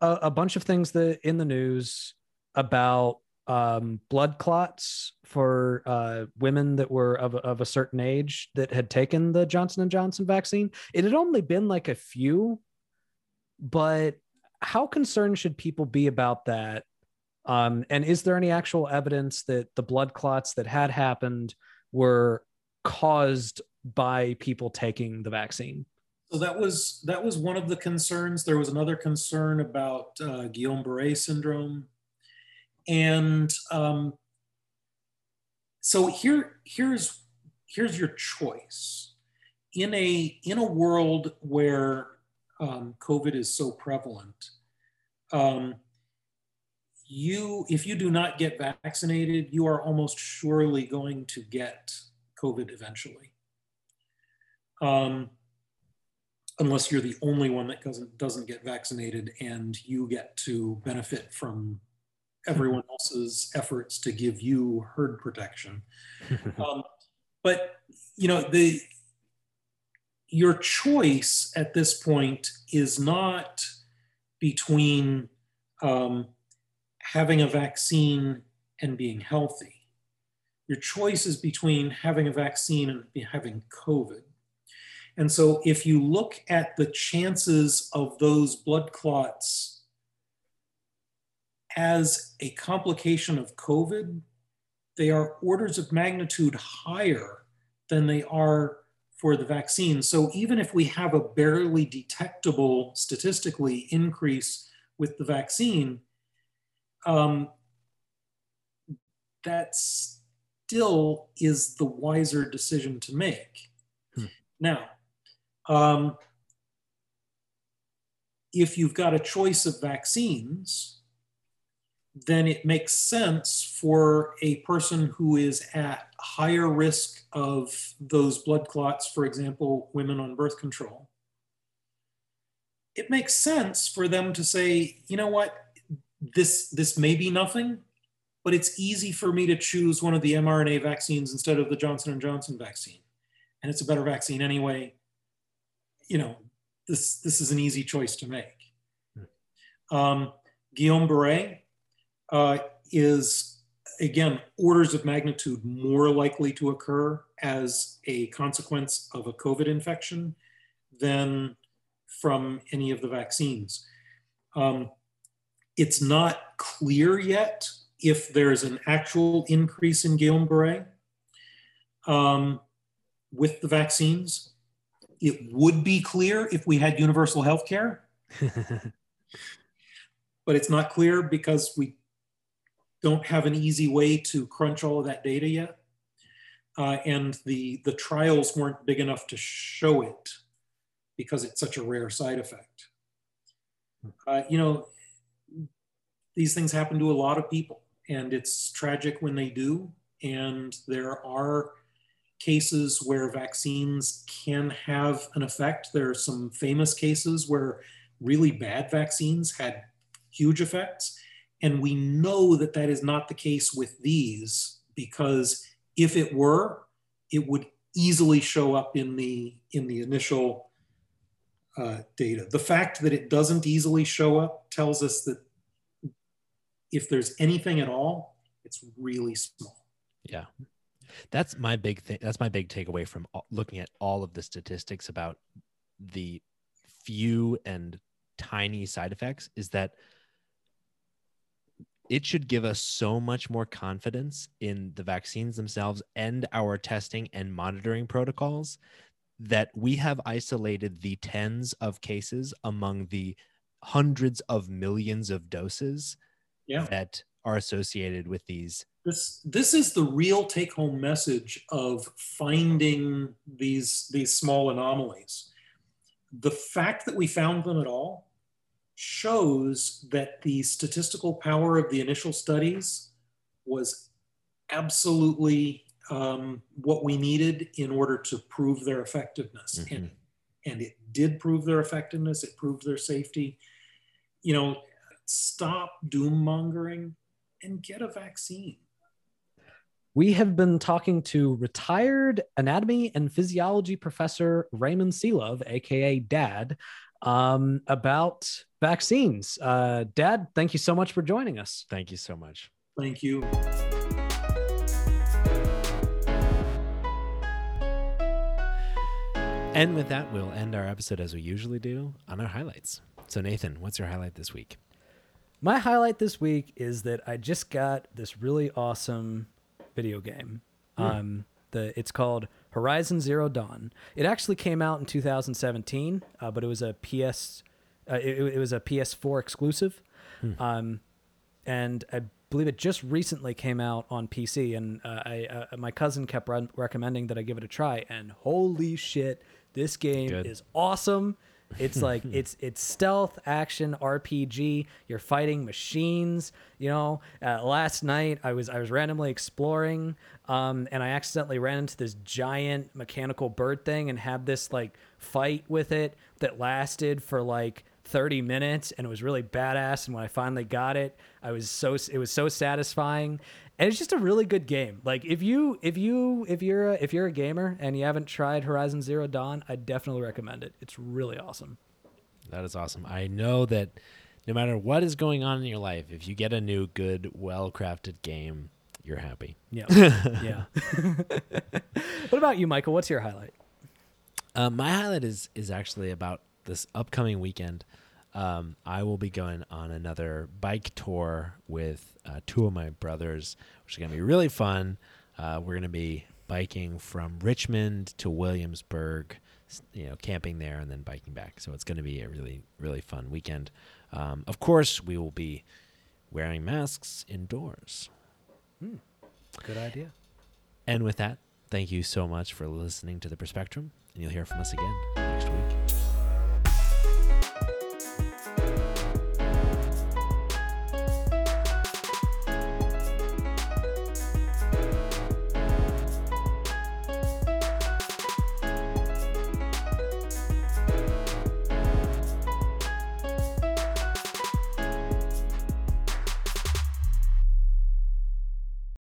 a, a bunch of things that in the news about um, blood clots for uh, women that were of, of a certain age that had taken the Johnson and Johnson vaccine. It had only been like a few, but how concerned should people be about that? Um, and is there any actual evidence that the blood clots that had happened were caused by people taking the vaccine? So that was that was one of the concerns. There was another concern about uh, Guillain-Barré syndrome, and um, so here here's here's your choice in a in a world where um, COVID is so prevalent. Um, you if you do not get vaccinated, you are almost surely going to get COVID eventually. Um, unless you're the only one that doesn't doesn't get vaccinated and you get to benefit from everyone else's efforts to give you herd protection. Um, but you know the your choice at this point is not between um, having a vaccine and being healthy. Your choice is between having a vaccine and having covid. And so if you look at the chances of those blood clots as a complication of COVID, they are orders of magnitude higher than they are for the vaccine. So even if we have a barely detectable statistically increase with the vaccine, um, that still is the wiser decision to make. Hmm. Now, um, if you've got a choice of vaccines, then it makes sense for a person who is at higher risk of those blood clots, for example, women on birth control. It makes sense for them to say, you know what, this, this may be nothing, but it's easy for me to choose one of the mRNA vaccines instead of the Johnson & Johnson vaccine. And it's a better vaccine anyway you know, this this is an easy choice to make. Um, Guillain-Barré uh, is again, orders of magnitude more likely to occur as a consequence of a COVID infection than from any of the vaccines. Um, it's not clear yet if there's an actual increase in Guillain-Barré um, with the vaccines. It would be clear if we had universal health care, but it's not clear because we don't have an easy way to crunch all of that data yet. Uh, and the, the trials weren't big enough to show it because it's such a rare side effect. Uh, you know, these things happen to a lot of people, and it's tragic when they do. And there are cases where vaccines can have an effect. There are some famous cases where really bad vaccines had huge effects. And we know that that is not the case with these because if it were, it would easily show up in the in the initial uh, data. The fact that it doesn't easily show up tells us that if there's anything at all, it's really small. Yeah. That's my big thing. That's my big takeaway from looking at all of the statistics about the few and tiny side effects is that it should give us so much more confidence in the vaccines themselves and our testing and monitoring protocols that we have isolated the tens of cases among the hundreds of millions of doses yeah. that are associated with these this this is the real take home message of finding these these small anomalies the fact that we found them at all shows that the statistical power of the initial studies was absolutely um, what we needed in order to prove their effectiveness. Mm-hmm. And, and it did prove their effectiveness, it proved their safety. You know, stop doom mongering and get a vaccine. We have been talking to retired anatomy and physiology professor Ramon Selove, aka Dad, um, about vaccines. Uh, Dad, thank you so much for joining us. Thank you so much. Thank you. And with that, we'll end our episode as we usually do on our highlights. So, Nathan, what's your highlight this week? My highlight this week is that I just got this really awesome video game. Hmm. Um, the it's called Horizon Zero Dawn. It actually came out in 2017, uh, but it was a PS, uh, it, it, was a PS4 exclusive, hmm. um, and I believe it just recently came out on PC. And uh, I, uh, my cousin kept re- recommending that I give it a try, and holy shit, this game Good. is awesome. It's like it's it's stealth action RPG. You're fighting machines. You know, uh, last night I was I was randomly exploring, um, and I accidentally ran into this giant mechanical bird thing and had this like fight with it that lasted for like 30 minutes and it was really badass and when i finally got it i was so it was so satisfying and it's just a really good game. Like if you if you if you're a, if you're a gamer and you haven't tried Horizon Zero Dawn, I definitely recommend it. It's really awesome. That is awesome. I know that no matter what is going on in your life, if you get a new good, well-crafted game, you're happy. Yeah. yeah. what about you, Michael? What's your highlight? Uh, my highlight is is actually about this upcoming weekend. Um, I will be going on another bike tour with uh, two of my brothers, which is going to be really fun. Uh, we're going to be biking from Richmond to Williamsburg, you know, camping there and then biking back. So it's going to be a really, really fun weekend. Um, of course, we will be wearing masks indoors. Hmm. Good idea. And with that, thank you so much for listening to the Perspectrum, and you'll hear from us again.